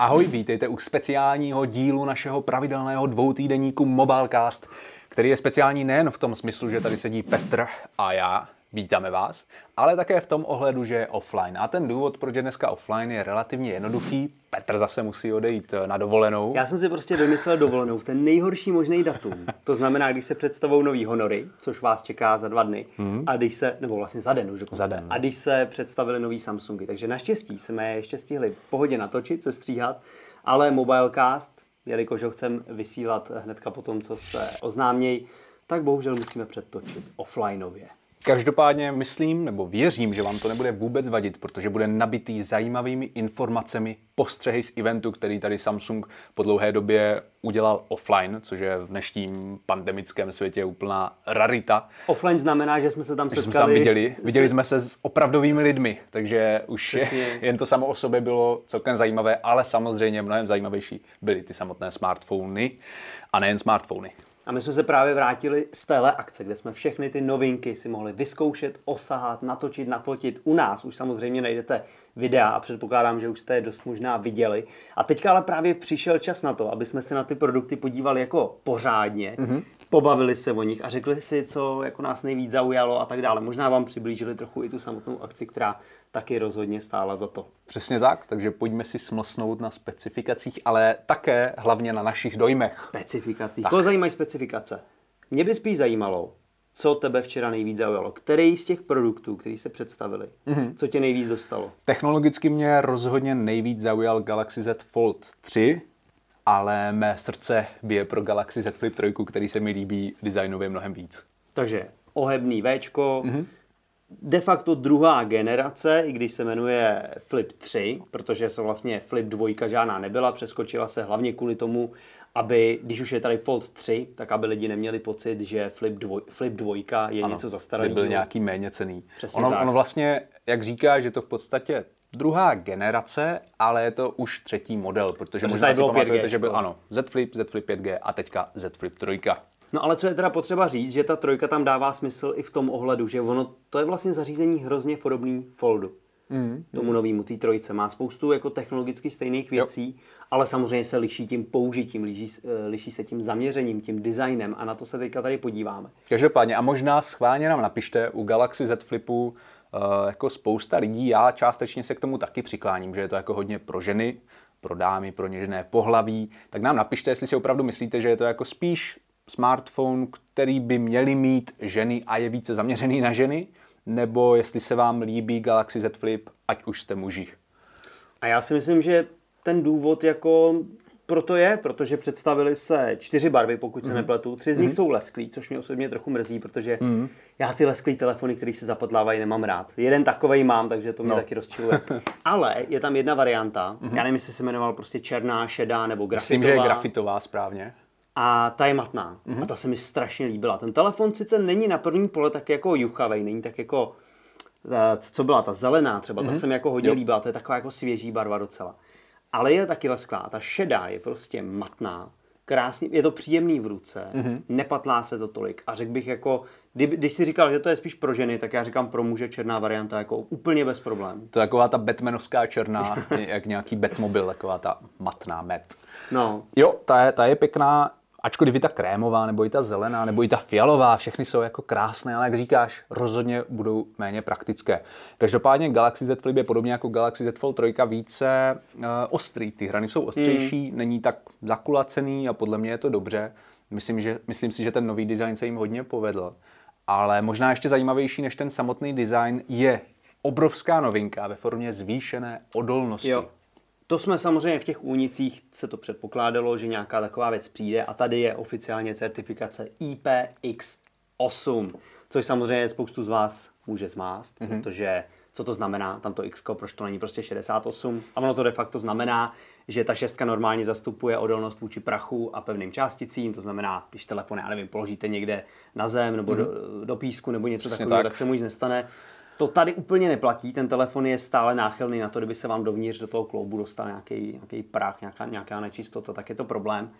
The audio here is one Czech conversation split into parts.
Ahoj, vítejte u speciálního dílu našeho pravidelného dvoutýdenníku Mobilecast, který je speciální nejen v tom smyslu, že tady sedí Petr a já, vítáme vás, ale také v tom ohledu, že je offline. A ten důvod, proč je dneska offline, je relativně jednoduchý. Petr zase musí odejít na dovolenou. Já jsem si prostě vymyslel dovolenou v ten nejhorší možný datum. To znamená, když se představou nový honory, což vás čeká za dva dny, hmm. a když se, nebo vlastně za den už dokonce, Za den. a když se představili nový Samsungy. Takže naštěstí jsme je ještě stihli pohodě natočit, se stříhat, ale Mobilecast, jelikož ho chcem vysílat hnedka po tom, co se oznáměj, tak bohužel musíme předtočit offlineově. Každopádně myslím, nebo věřím, že vám to nebude vůbec vadit, protože bude nabitý zajímavými informacemi, postřehy z eventu, který tady Samsung po dlouhé době udělal offline, což je v dnešním pandemickém světě úplná rarita. Offline znamená, že jsme se tam Že jsme se tam setkali. viděli, viděli jsme se s opravdovými lidmi, takže už je, Přesně. jen to samo o sobě bylo celkem zajímavé, ale samozřejmě mnohem zajímavější byly ty samotné smartfony a nejen smartfony. A my jsme se právě vrátili z téhle akce, kde jsme všechny ty novinky si mohli vyzkoušet, osahat, natočit, nafotit. U nás už samozřejmě najdete videa a předpokládám, že už jste je dost možná viděli. A teďka ale právě přišel čas na to, aby jsme se na ty produkty podívali jako pořádně, mm-hmm. Pobavili se o nich a řekli si, co jako nás nejvíc zaujalo a tak dále. Možná vám přiblížili trochu i tu samotnou akci, která taky rozhodně stála za to. Přesně tak, takže pojďme si smlsnout na specifikacích, ale také hlavně na našich dojmech. Specifikacích. Koho zajímají specifikace? Mě by spíš zajímalo, co tebe včera nejvíc zaujalo. Který z těch produktů, který se představili, mm-hmm. co tě nejvíc dostalo? Technologicky mě rozhodně nejvíc zaujal Galaxy Z Fold 3, ale mé srdce bije pro Galaxy Z Flip 3, který se mi líbí designově mnohem víc. Takže ohebný Včko, mm-hmm. de facto druhá generace, i když se jmenuje Flip 3, protože se vlastně Flip 2 žádná nebyla, přeskočila se hlavně kvůli tomu, aby, když už je tady Fold 3, tak aby lidi neměli pocit, že Flip 2, Flip 2 je ano, něco zastaralého. byl nějaký méně cený. Přesně Ono, tak. ono vlastně, jak říká, že to v podstatě druhá generace, ale je to už třetí model, protože Protože možná si bylo pamatujete, 5G, že byl ano, Z Flip, Z Flip 5G a teďka Z Flip 3. No ale co je teda potřeba říct, že ta trojka tam dává smysl i v tom ohledu, že ono, to je vlastně zařízení hrozně podobný Foldu. Mm. Tomu novému, té trojce. Má spoustu jako technologicky stejných věcí, jo. ale samozřejmě se liší tím použitím, liší, eh, liší se tím zaměřením, tím designem a na to se teďka tady podíváme. Každopádně, a možná schválně nám napište u Galaxy Z Flipu, jako spousta lidí, já částečně se k tomu taky přikláním, že je to jako hodně pro ženy, pro dámy, pro něžné pohlaví, tak nám napište, jestli si opravdu myslíte, že je to jako spíš smartphone, který by měly mít ženy a je více zaměřený na ženy, nebo jestli se vám líbí Galaxy Z Flip, ať už jste muži. A já si myslím, že ten důvod jako proto je, protože představili se čtyři barvy, pokud se mm. nepletu. Tři z nich mm. jsou lesklý, což mě osobně trochu mrzí, protože mm. já ty lesklý telefony, které se zapotlávají, nemám rád. Jeden takovej mám, takže to mě no. taky rozčiluje. Ale je tam jedna varianta, mm. já nevím, jestli se jmenoval prostě černá, šedá nebo grafitová. Myslím, že je grafitová správně. A ta je matná. Mm-hmm. A ta se mi strašně líbila. Ten telefon sice není na první pole tak jako juchavej, není tak jako, eh, co byla ta zelená třeba, mm-hmm. ta se mi jako hodně Jo. líbila, to je taková jako svěží barva docela. Ale je taky lesklá. Ta šedá je prostě matná, krásně, je to příjemný v ruce, mm-hmm. nepatlá se to tolik. A řekl bych jako, kdy, když si říkal, že to je spíš pro ženy, tak já říkám pro muže černá varianta jako úplně bez problémů. To je taková ta Batmanovská černá, jak nějaký Batmobil, taková ta matná met. No, Jo, ta je, ta je pěkná, ačkoliv i ta krémová, nebo i ta zelená, nebo i ta fialová, všechny jsou jako krásné, ale jak říkáš, rozhodně budou méně praktické. Každopádně Galaxy Z Flip je podobně jako Galaxy Z Fold 3 více uh, ostrý. Ty hrany jsou ostřejší, mm. není tak zakulacený a podle mě je to dobře. Myslím, že, myslím si, že ten nový design se jim hodně povedl. Ale možná ještě zajímavější než ten samotný design je obrovská novinka ve formě zvýšené odolnosti. Jo. To jsme samozřejmě v těch únicích se to předpokládalo, že nějaká taková věc přijde a tady je oficiálně certifikace IPX8, což samozřejmě spoustu z vás může zmást, mm-hmm. protože co to znamená, tamto X, proč to není prostě 68. A ono to de facto znamená, že ta šestka normálně zastupuje odolnost vůči prachu a pevným částicím, to znamená, když telefon, já nevím, položíte někde na zem nebo mm-hmm. do, do písku nebo něco Přesně takového, tak. tak se mu nic nestane. To tady úplně neplatí, ten telefon je stále náchylný na to, kdyby se vám dovnitř do toho kloubu dostal nějaký, nějaký prach, nějaká, nějaká nečistota, tak je to problém.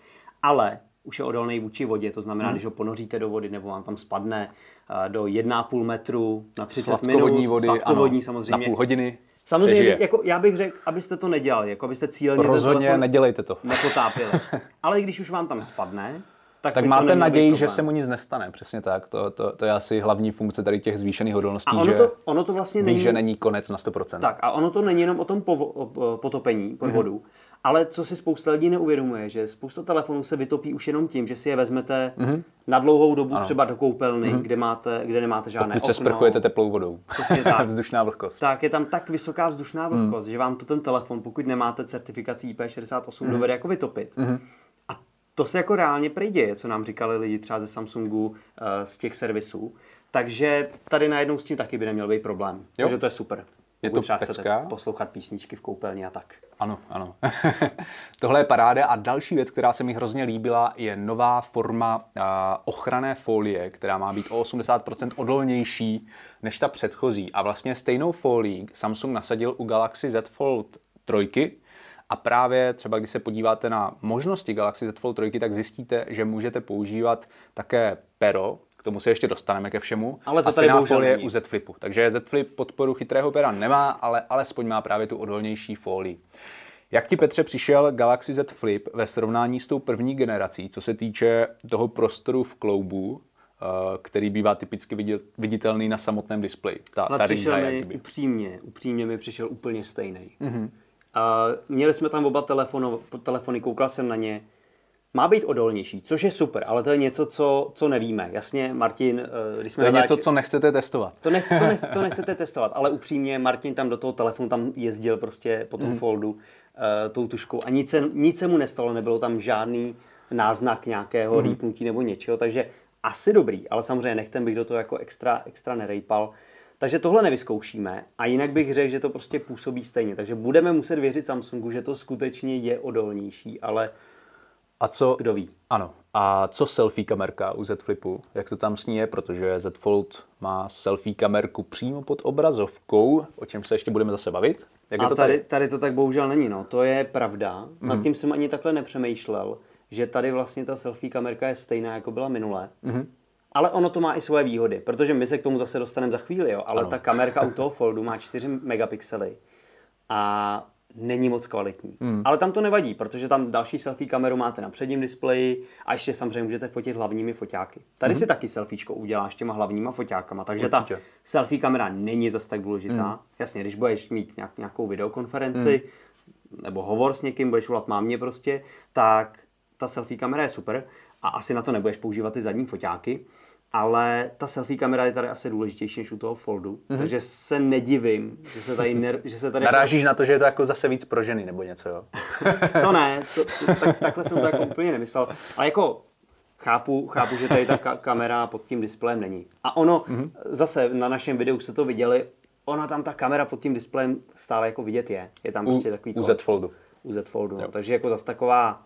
Ale už je odolný vůči vodě, to znamená, hmm. když ho ponoříte do vody nebo vám tam spadne eh, do 1,5 metru na 30 Sladkovodní minut, vody, sladkovodní ano, samozřejmě, na půl hodiny. Samozřejmě, přežije. jako, já bych řekl, abyste to nedělali, jako abyste cíleně Rozhodně nedělejte to. nepotápěli. Ale když už vám tam spadne, tak, Tak máte naději, že se mu nic nestane, přesně tak. To, to, to je asi hlavní funkce tady těch zvýšených odolností, A ono že to, ono to vlastně víš, není... že není konec na 100%. Tak a ono to není jenom o tom povo, o- potopení pod vodu, Mhm. ale co si spousta lidí neuvědomuje, že spousta telefonů se vytopí už jenom tím, že si je vezmete na dlouhou dobu třeba do koupelny, kde, máte, kde nemáte žádné Pokud se okno. sprchujete teplou vodou. Přesně tak. Vzdušná vlhkost. tak je tam tak vysoká vzdušná vlhkost, že vám to ten telefon, pokud nemáte certifikaci IP68, dovede jako vytopit. A to se jako reálně prejděje, co nám říkali lidi třeba ze Samsungu, eh, z těch servisů. Takže tady najednou s tím taky by neměl být problém. Takže to je super. Je to třeba chcete pecka. poslouchat písničky v koupelně a tak. Ano, ano. Tohle je paráda a další věc, která se mi hrozně líbila, je nová forma a, ochranné folie, která má být o 80% odolnější než ta předchozí. A vlastně stejnou folii Samsung nasadil u Galaxy Z Fold 3, a právě třeba, když se podíváte na možnosti Galaxy Z Fold 3, tak zjistíte, že můžete používat také pero, k tomu se ještě dostaneme ke všemu. Ale to a tady bohužel není. u Z Flipu. Takže Z Flip podporu chytrého pera nemá, ale alespoň má právě tu odolnější folii. Jak ti Petře přišel Galaxy Z Flip ve srovnání s tou první generací, co se týče toho prostoru v kloubu, eh, který bývá typicky viditelný na samotném displeji? Ta, Ale ta přišel mi upřímně, upřímně mi přišel úplně stejný. Mhm. Mm-hmm. A měli jsme tam oba telefonu, telefony, koukal jsem na ně. Má být odolnější, což je super, ale to je něco, co, co nevíme. Jasně, Martin, eh, když jsme To je něco, co nechcete testovat. To, nechce, to, nechce, to nechcete testovat, ale upřímně Martin tam do toho telefonu tam jezdil prostě po tom mm. foldu uh, tou tuškou a nic se, nic se mu nestalo, nebylo tam žádný náznak nějakého mm. rýpnutí nebo něčeho, takže asi dobrý, ale samozřejmě nechtem bych do toho jako extra, extra nerejpal. Takže tohle nevyzkoušíme a jinak bych řekl, že to prostě působí stejně. Takže budeme muset věřit Samsungu, že to skutečně je odolnější, ale A co, kdo ví. Ano. A co selfie kamerka u Z Flipu? Jak to tam s ní je? Protože Z Fold má selfie kamerku přímo pod obrazovkou, o čem se ještě budeme zase bavit. Jak je A to tady, tady? tady to tak bohužel není, no. To je pravda. Mm. Nad tím jsem ani takhle nepřemýšlel, že tady vlastně ta selfie kamerka je stejná, jako byla minule. Mm. Ale ono to má i svoje výhody, protože my se k tomu zase dostaneme za chvíli, jo. Ale ano. ta kamerka u toho foldu má 4 megapixely a není moc kvalitní. Mm. Ale tam to nevadí, protože tam další selfie kameru máte na předním displeji a ještě samozřejmě můžete fotit hlavními foťáky. Tady mm. si taky selfiečko uděláš těma hlavníma foťákama, takže Určitě. ta selfie kamera není zas tak důležitá. Mm. Jasně, když budeš mít nějak, nějakou videokonferenci mm. nebo hovor s někým, budeš volat mámě prostě, tak ta selfie kamera je super a asi na to nebudeš používat ty zadní foťáky, ale ta selfie kamera je tady asi důležitější než u toho foldu, mm. takže se nedivím, že se tady, ner, že se tady Narážíš na to, že je to jako zase víc pro ženy nebo něco, jo? to ne, to, to, tak, takhle jsem to jako úplně nemyslel. Ale jako chápu, chápu, že tady ta ka- kamera pod tím displejem není. A ono, mm-hmm. zase na našem videu jste to viděli, ona tam ta kamera pod tím displejem stále jako vidět je. Je tam U, prostě takový u. Z Foldu. U Z Foldu. No. Takže jako zase taková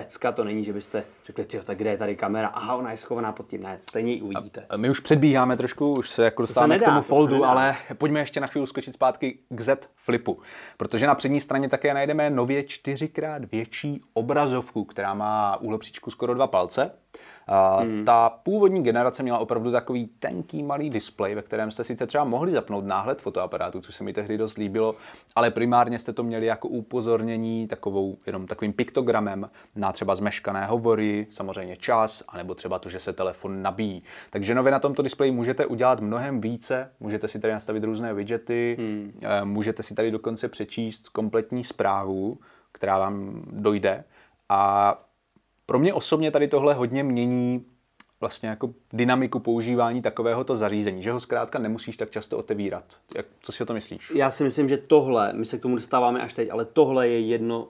pecka to není, že byste řekli, tyjo, tak kde je tady kamera? Aha, ona je schovaná pod tím. Ne, stejně ji uvidíte. A My už předbíháme trošku, už se jako dostáváme nedá, k tomu to se foldu, nedá. ale pojďme ještě na chvíli skočit zpátky k Z Flipu. Protože na přední straně také najdeme nově čtyřikrát větší obrazovku, která má úhlopříčku skoro dva palce. A Hmm. Ta původní generace měla opravdu takový tenký malý displej, ve kterém jste sice třeba mohli zapnout náhled fotoaparátu, což se mi tehdy dost líbilo, ale primárně jste to měli jako upozornění takovou, jenom takovým piktogramem na třeba zmeškané hovory, samozřejmě čas, anebo třeba to, že se telefon nabíjí. Takže nově na tomto displeji můžete udělat mnohem více, můžete si tady nastavit různé widgety, hmm. můžete si tady dokonce přečíst kompletní zprávu, která vám dojde. A pro mě osobně tady tohle hodně mění vlastně jako dynamiku používání takovéhoto zařízení, že ho zkrátka nemusíš tak často otevírat. Jak, co si o to myslíš? Já si myslím, že tohle, my se k tomu dostáváme až teď, ale tohle je jedno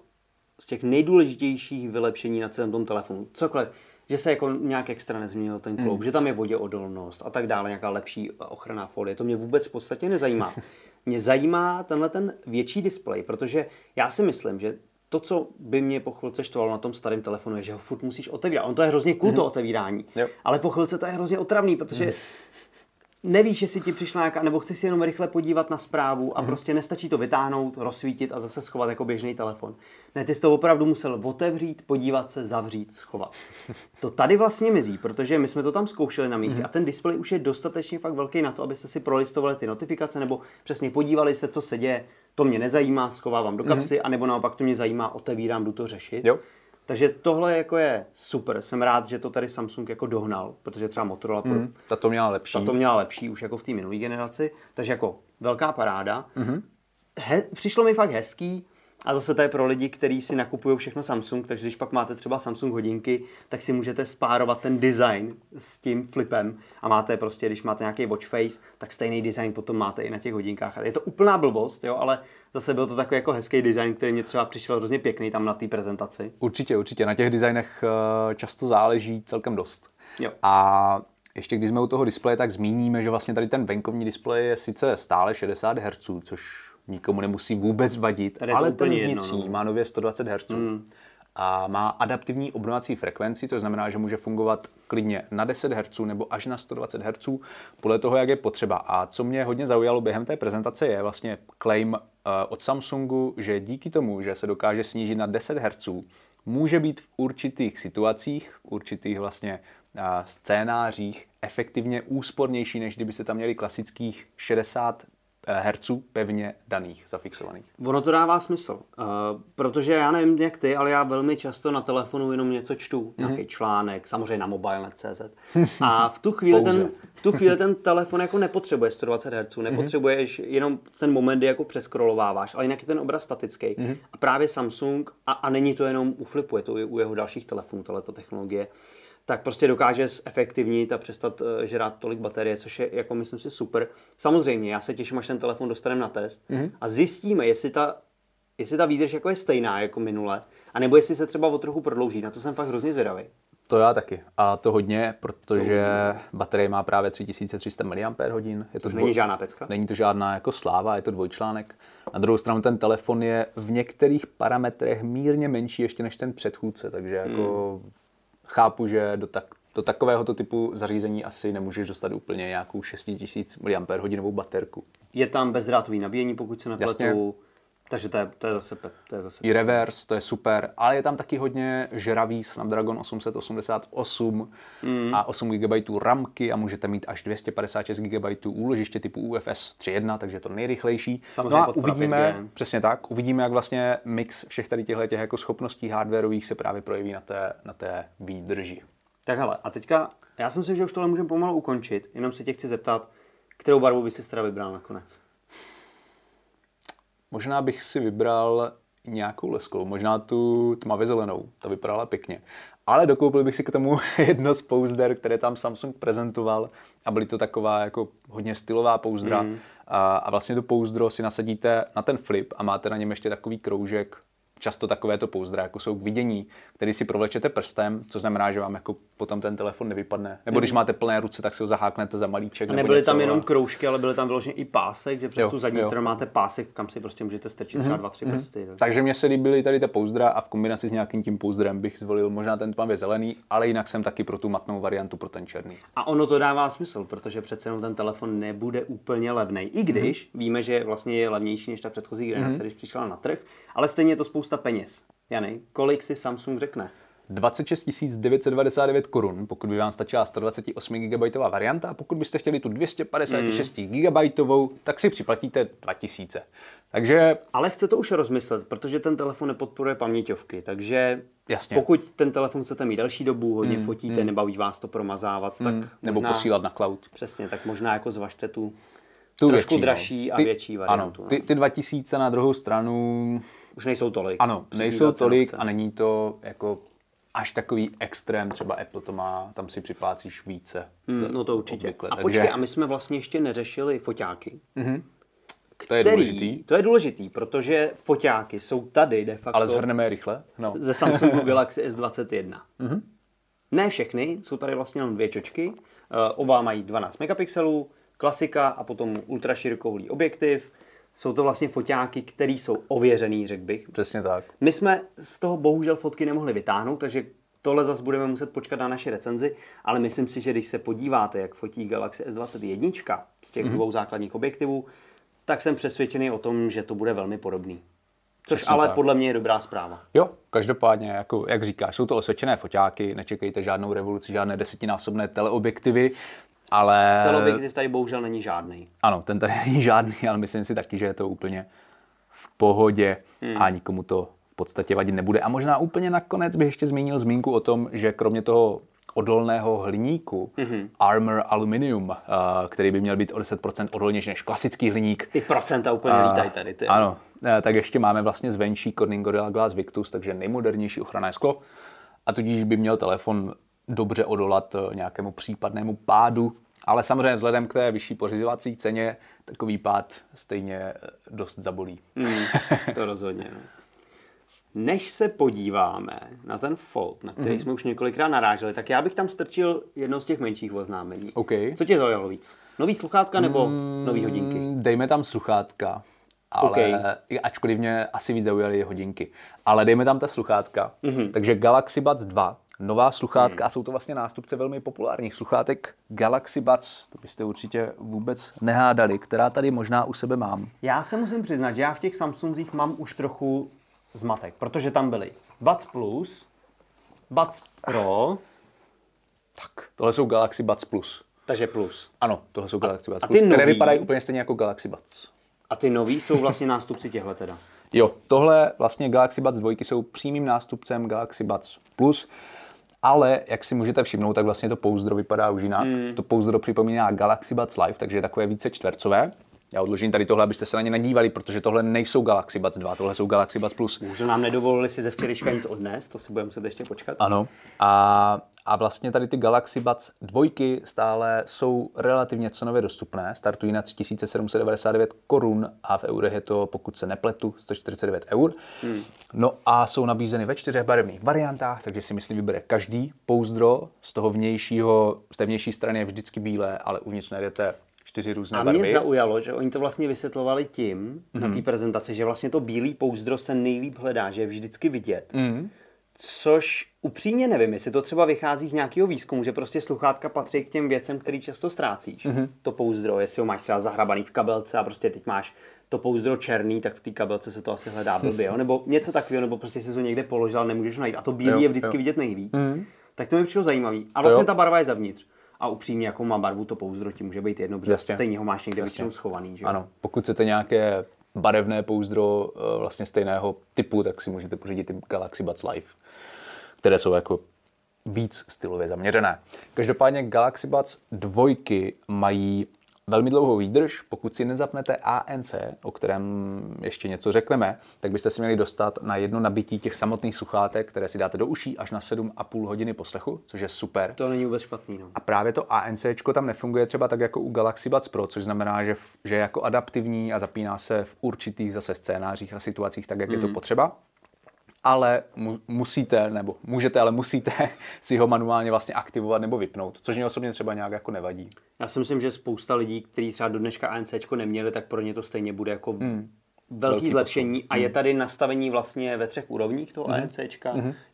z těch nejdůležitějších vylepšení na celém tom telefonu. Cokoliv, že se jako nějak extra nezměnil ten kloub, hmm. že tam je voděodolnost a tak dále, nějaká lepší ochranná folie. To mě vůbec v podstatě nezajímá. Mě zajímá tenhle ten větší displej, protože já si myslím, že to, co by mě po chvilce štvalo na tom starém telefonu, je, že ho furt musíš otevírat. On to je hrozně cool, to otevírání. Jo. Ale po chvilce to je hrozně otravný, protože nevíš, jestli ti přišla nějaká, nebo chceš si jenom rychle podívat na zprávu a mm-hmm. prostě nestačí to vytáhnout, rozsvítit a zase schovat jako běžný telefon. Ne, ty jsi to opravdu musel otevřít, podívat se, zavřít, schovat. To tady vlastně mizí, protože my jsme to tam zkoušeli na místě mm-hmm. a ten displej už je dostatečně fakt velký na to, abyste si prolistovali ty notifikace nebo přesně podívali se, co se děje. To mě nezajímá, schovávám do kapsy, mm-hmm. anebo naopak to mě zajímá, otevírám, jdu to řešit. Jo. Takže tohle jako je super. Jsem rád, že to tady Samsung jako dohnal, protože třeba Motorola mm, ta to měla lepší. Ta to měla lepší už jako v té minulé generaci. Takže jako velká paráda. Mm-hmm. He, přišlo mi fakt hezký, a zase to je pro lidi, kteří si nakupují všechno Samsung, takže když pak máte třeba Samsung hodinky, tak si můžete spárovat ten design s tím flipem a máte prostě, když máte nějaký watch face, tak stejný design potom máte i na těch hodinkách. A je to úplná blbost, jo, ale zase byl to takový jako hezký design, který mě třeba přišel hrozně pěkný tam na té prezentaci. Určitě, určitě. Na těch designech eh, často záleží celkem dost. Jo. A ještě když jsme u toho displeje, tak zmíníme, že vlastně tady ten venkovní displej je sice stále 60 Hz, což nikomu nemusí vůbec vadit, Tady ale ten vnitřní jedno, no. má nově 120 Hz. Mm. A má adaptivní obnovací frekvenci, což znamená, že může fungovat klidně na 10 Hz nebo až na 120 Hz, podle toho, jak je potřeba. A co mě hodně zaujalo během té prezentace, je vlastně claim uh, od Samsungu, že díky tomu, že se dokáže snížit na 10 Hz, může být v určitých situacích, v určitých vlastně uh, scénářích efektivně úspornější, než kdyby se tam měli klasických 60 Eh, herců pevně daných, zafixovaných. Ono to dává smysl, uh, protože já nevím jak ty, ale já velmi často na telefonu jenom něco čtu, mm-hmm. nějaký článek, samozřejmě na mobile.cz a v tu chvíli ten, v tu chvíli ten telefon jako nepotřebuje 120 Hz, nepotřebuješ mm-hmm. jenom ten moment, kdy jako přeskrolováváš, ale jinak je ten obraz statický. Mm-hmm. A právě Samsung, a, a není to jenom u Flipu, je to i u jeho dalších telefonů, tato technologie, tak prostě dokáže zefektivnit a přestat uh, žrát tolik baterie, což je, jako myslím si, super. Samozřejmě, já se těším, až ten telefon dostaneme na test mm-hmm. a zjistíme, jestli ta, jestli ta výdrž jako je stejná jako minule, anebo jestli se třeba o trochu prodlouží. Na to jsem fakt hrozně zvědavý. To já taky. A to hodně, protože to baterie má právě 3300 mAh. Je to, to není žádná pecka? Není to žádná jako sláva, je to dvojčlánek. Na druhou stranu ten telefon je v některých parametrech mírně menší ještě než ten předchůdce, takže jako hmm chápu, že do, tak, do takovéhoto typu zařízení asi nemůžeš dostat úplně nějakou 6000 mAh baterku. Je tam bezdrátový nabíjení, pokud se nepletu. Takže to je, to je zase to je zase I reverse, to je super, ale je tam taky hodně žravý Snapdragon 888 mm. a 8 GB ramky a můžete mít až 256 GB úložiště typu UFS 3.1, takže to nejrychlejší. Samozřejmě no a uvidíme, 5G. přesně tak, uvidíme, jak vlastně mix všech tady těchto těch jako schopností hardwareových se právě projeví na té, na té výdrži. Tak hele, a teďka, já si myslím, že už tohle můžeme pomalu ukončit, jenom se tě chci zeptat, kterou barvu by si teda vybral nakonec? Možná bych si vybral nějakou lesklou, možná tu tmavě zelenou, ta vypadala pěkně. Ale dokoupil bych si k tomu jedno z pouzder, které tam Samsung prezentoval a byly to taková jako hodně stylová pouzdra. Mm. A, a vlastně to pouzdro si nasadíte na ten flip a máte na něm ještě takový kroužek často takovéto pouzdra, jako jsou k vidění, který si provlečete prstem, co znamená, že vám jako potom ten telefon nevypadne. Nebo když máte plné ruce, tak si ho zaháknete za malíček. A nebyly něco, tam jenom kroužky, ale byly tam vyloženě i pásek, že přes jo, tu zadní jo. stranu máte pásek, kam si prostě můžete strčit mm-hmm. třeba dva, tři mm-hmm. prsty. Tak. Takže mě se líbily tady ty pouzdra a v kombinaci s nějakým tím pouzdrem bych zvolil možná ten tmavě zelený, ale jinak jsem taky pro tu matnou variantu, pro ten černý. A ono to dává smysl, protože přece jenom ten telefon nebude úplně levný. I když mm-hmm. víme, že vlastně je levnější než ta předchozí generace, mm-hmm. když přišla na trh, ale stejně je to spousta peněz. Jany, kolik si Samsung řekne? 26 999 korun, pokud by vám stačila 128 GB varianta a pokud byste chtěli tu 256 mm. GB, tak si připlatíte 2000. Takže... Ale chce to už rozmyslet, protože ten telefon nepodporuje paměťovky, takže Jasně. pokud ten telefon chcete mít delší dobu, hodně mm. fotíte, mm. nebaví vás to promazávat, mm. tak Nebo možná, posílat na cloud. Přesně, tak možná jako zvažte tu, tu trošku větší, dražší no. a ty, větší variantu. Ano, ty, ty 2000 na druhou stranu už nejsou tolik. Ano, nejsou tolik a není to jako až takový extrém, třeba Apple to má, tam si připlácíš více. Hmm, no to určitě. Obvykle, a takže... počkej, a my jsme vlastně ještě neřešili foťáky. Mm-hmm. To je který, důležitý. To je důležitý, protože foťáky jsou tady de facto... Ale zhrneme je rychle. No. Ze Samsungu Galaxy S21. Mm-hmm. Ne všechny, jsou tady vlastně jenom dvě čočky. Eh, oba mají 12 megapixelů, klasika a potom ultraširokohlý objektiv jsou to vlastně foťáky, které jsou ověřený, řekl bych. Přesně tak. My jsme z toho bohužel fotky nemohli vytáhnout, takže tohle zase budeme muset počkat na naši recenzi, ale myslím si, že když se podíváte, jak fotí Galaxy S21 z těch mm-hmm. dvou základních objektivů, tak jsem přesvědčený o tom, že to bude velmi podobný. Což Přesně ale tak. podle mě je dobrá zpráva. Jo, každopádně, jako, jak říkáš, jsou to osvědčené foťáky, nečekejte žádnou revoluci, žádné desetinásobné teleobjektivy, ale... Teleobjektiv tady bohužel není žádný. Ano, ten tady není žádný, ale myslím si taky, že je to úplně v pohodě hmm. a nikomu to v podstatě vadit nebude. A možná úplně nakonec bych ještě zmínil zmínku o tom, že kromě toho odolného hliníku, mm-hmm. Armor Aluminium, eh, který by měl být o 10% odolnější než klasický hliník, Ty procenta úplně a- lítají tady. Ty. Ano, eh, tak ještě máme vlastně zvenčí Corning Gorilla Glass Victus, takže nejmodernější ochranné sklo a tudíž by měl telefon dobře odolat eh, nějakému případnému pádu, ale samozřejmě vzhledem k té vyšší pořizovací ceně takový pád stejně eh, dost zabolí. Mm, to rozhodně. No. Než se podíváme na ten Fold, na který mm-hmm. jsme už několikrát naráželi, tak já bych tam strčil jedno z těch menších oznámení. OK. Co tě zaujalo víc? Nový sluchátka nebo mm, nový hodinky? Dejme tam sluchátka, ale OK. ačkoliv mě asi víc zaujaly hodinky. Ale dejme tam ta sluchátka. Mhm. Mm-hmm. Takže Galaxy Buds 2, nová sluchátka, mm. a jsou to vlastně nástupce velmi populárních sluchátek Galaxy Buds, to byste určitě vůbec nehádali, která tady možná u sebe mám. Já se musím přiznat, že já v těch Samsungzích mám už trochu zmatek, protože tam byly Buds Plus, Buds Pro, Tak, tohle jsou Galaxy Buds Plus. takže Plus. Ano, tohle jsou Galaxy Buds a ty Plus, které nový? vypadají úplně stejně jako Galaxy Buds. A ty nový jsou vlastně nástupci těchhle teda. Jo, tohle vlastně Galaxy Buds 2 jsou přímým nástupcem Galaxy Buds Plus, ale jak si můžete všimnout, tak vlastně to pouzdro vypadá už jinak. Mm. To pouzdro připomíná Galaxy Buds Live, takže je takové více čtvercové. Já odložím tady tohle, abyste se na ně nadívali, protože tohle nejsou Galaxy Buds 2, tohle jsou Galaxy Buds Plus. Můžu nám nedovolili si ze včerejška nic odnést, to si budeme muset ještě počkat. Ano. A, a vlastně tady ty Galaxy Buds dvojky stále jsou relativně cenově dostupné. Startují na 3799 korun a v eurech je to, pokud se nepletu, 149 eur. Hmm. No a jsou nabízeny ve čtyřech barevných variantách, takže si myslím vybere každý pouzdro. Z toho vnějšího, z té vnější strany je vždycky bílé, ale uvnitř najdete čtyři různé A barvy. mě zaujalo, že oni to vlastně vysvětlovali tím mm-hmm. na té prezentaci, že vlastně to bílý pouzdro se nejlíp hledá, že je vždycky vidět. Mm. Což upřímně nevím, jestli to třeba vychází z nějakého výzkumu, že prostě sluchátka patří k těm věcem, který často ztrácíš. Mm-hmm. To pouzdro, jestli ho máš třeba zahrabaný v kabelce a prostě teď máš to pouzdro černý, tak v té kabelce se to asi hledá blbě, jo? nebo něco takového, nebo prostě si to někde položil, nemůžeš najít. A to bílý Jo, je vždycky jo. vidět nejvíc. Mm-hmm. Tak to mi přišlo zajímavý. A vlastně ta barva je zevnitř. A upřímně, jakou má barvu to pouzdro, ti může být jedno, protože stejně ho máš někde většinou schovaný. Že? Ano, pokud chcete nějaké barevné pouzdro eh, vlastně stejného typu, tak si můžete pořídit i Galaxy Buds Live, které jsou jako víc stylově zaměřené. Každopádně Galaxy Buds dvojky mají velmi dlouhou výdrž. Pokud si nezapnete ANC, o kterém ještě něco řekneme, tak byste si měli dostat na jedno nabití těch samotných sluchátek, které si dáte do uší, až na 7,5 hodiny poslechu, což je super. To není vůbec špatný. No. A právě to ANC tam nefunguje třeba tak jako u Galaxy Buds Pro, což znamená, že, že je jako adaptivní a zapíná se v určitých zase scénářích a situacích tak, jak mm. je to potřeba. Ale mu, musíte, nebo můžete, ale musíte si ho manuálně vlastně aktivovat nebo vypnout, což mě osobně třeba nějak jako nevadí. Já si myslím, že spousta lidí, kteří třeba do dneška ANC neměli, tak pro ně to stejně bude jako hmm. velký, Velký zlepšení. A je tady nastavení vlastně ve třech úrovních toho ANC,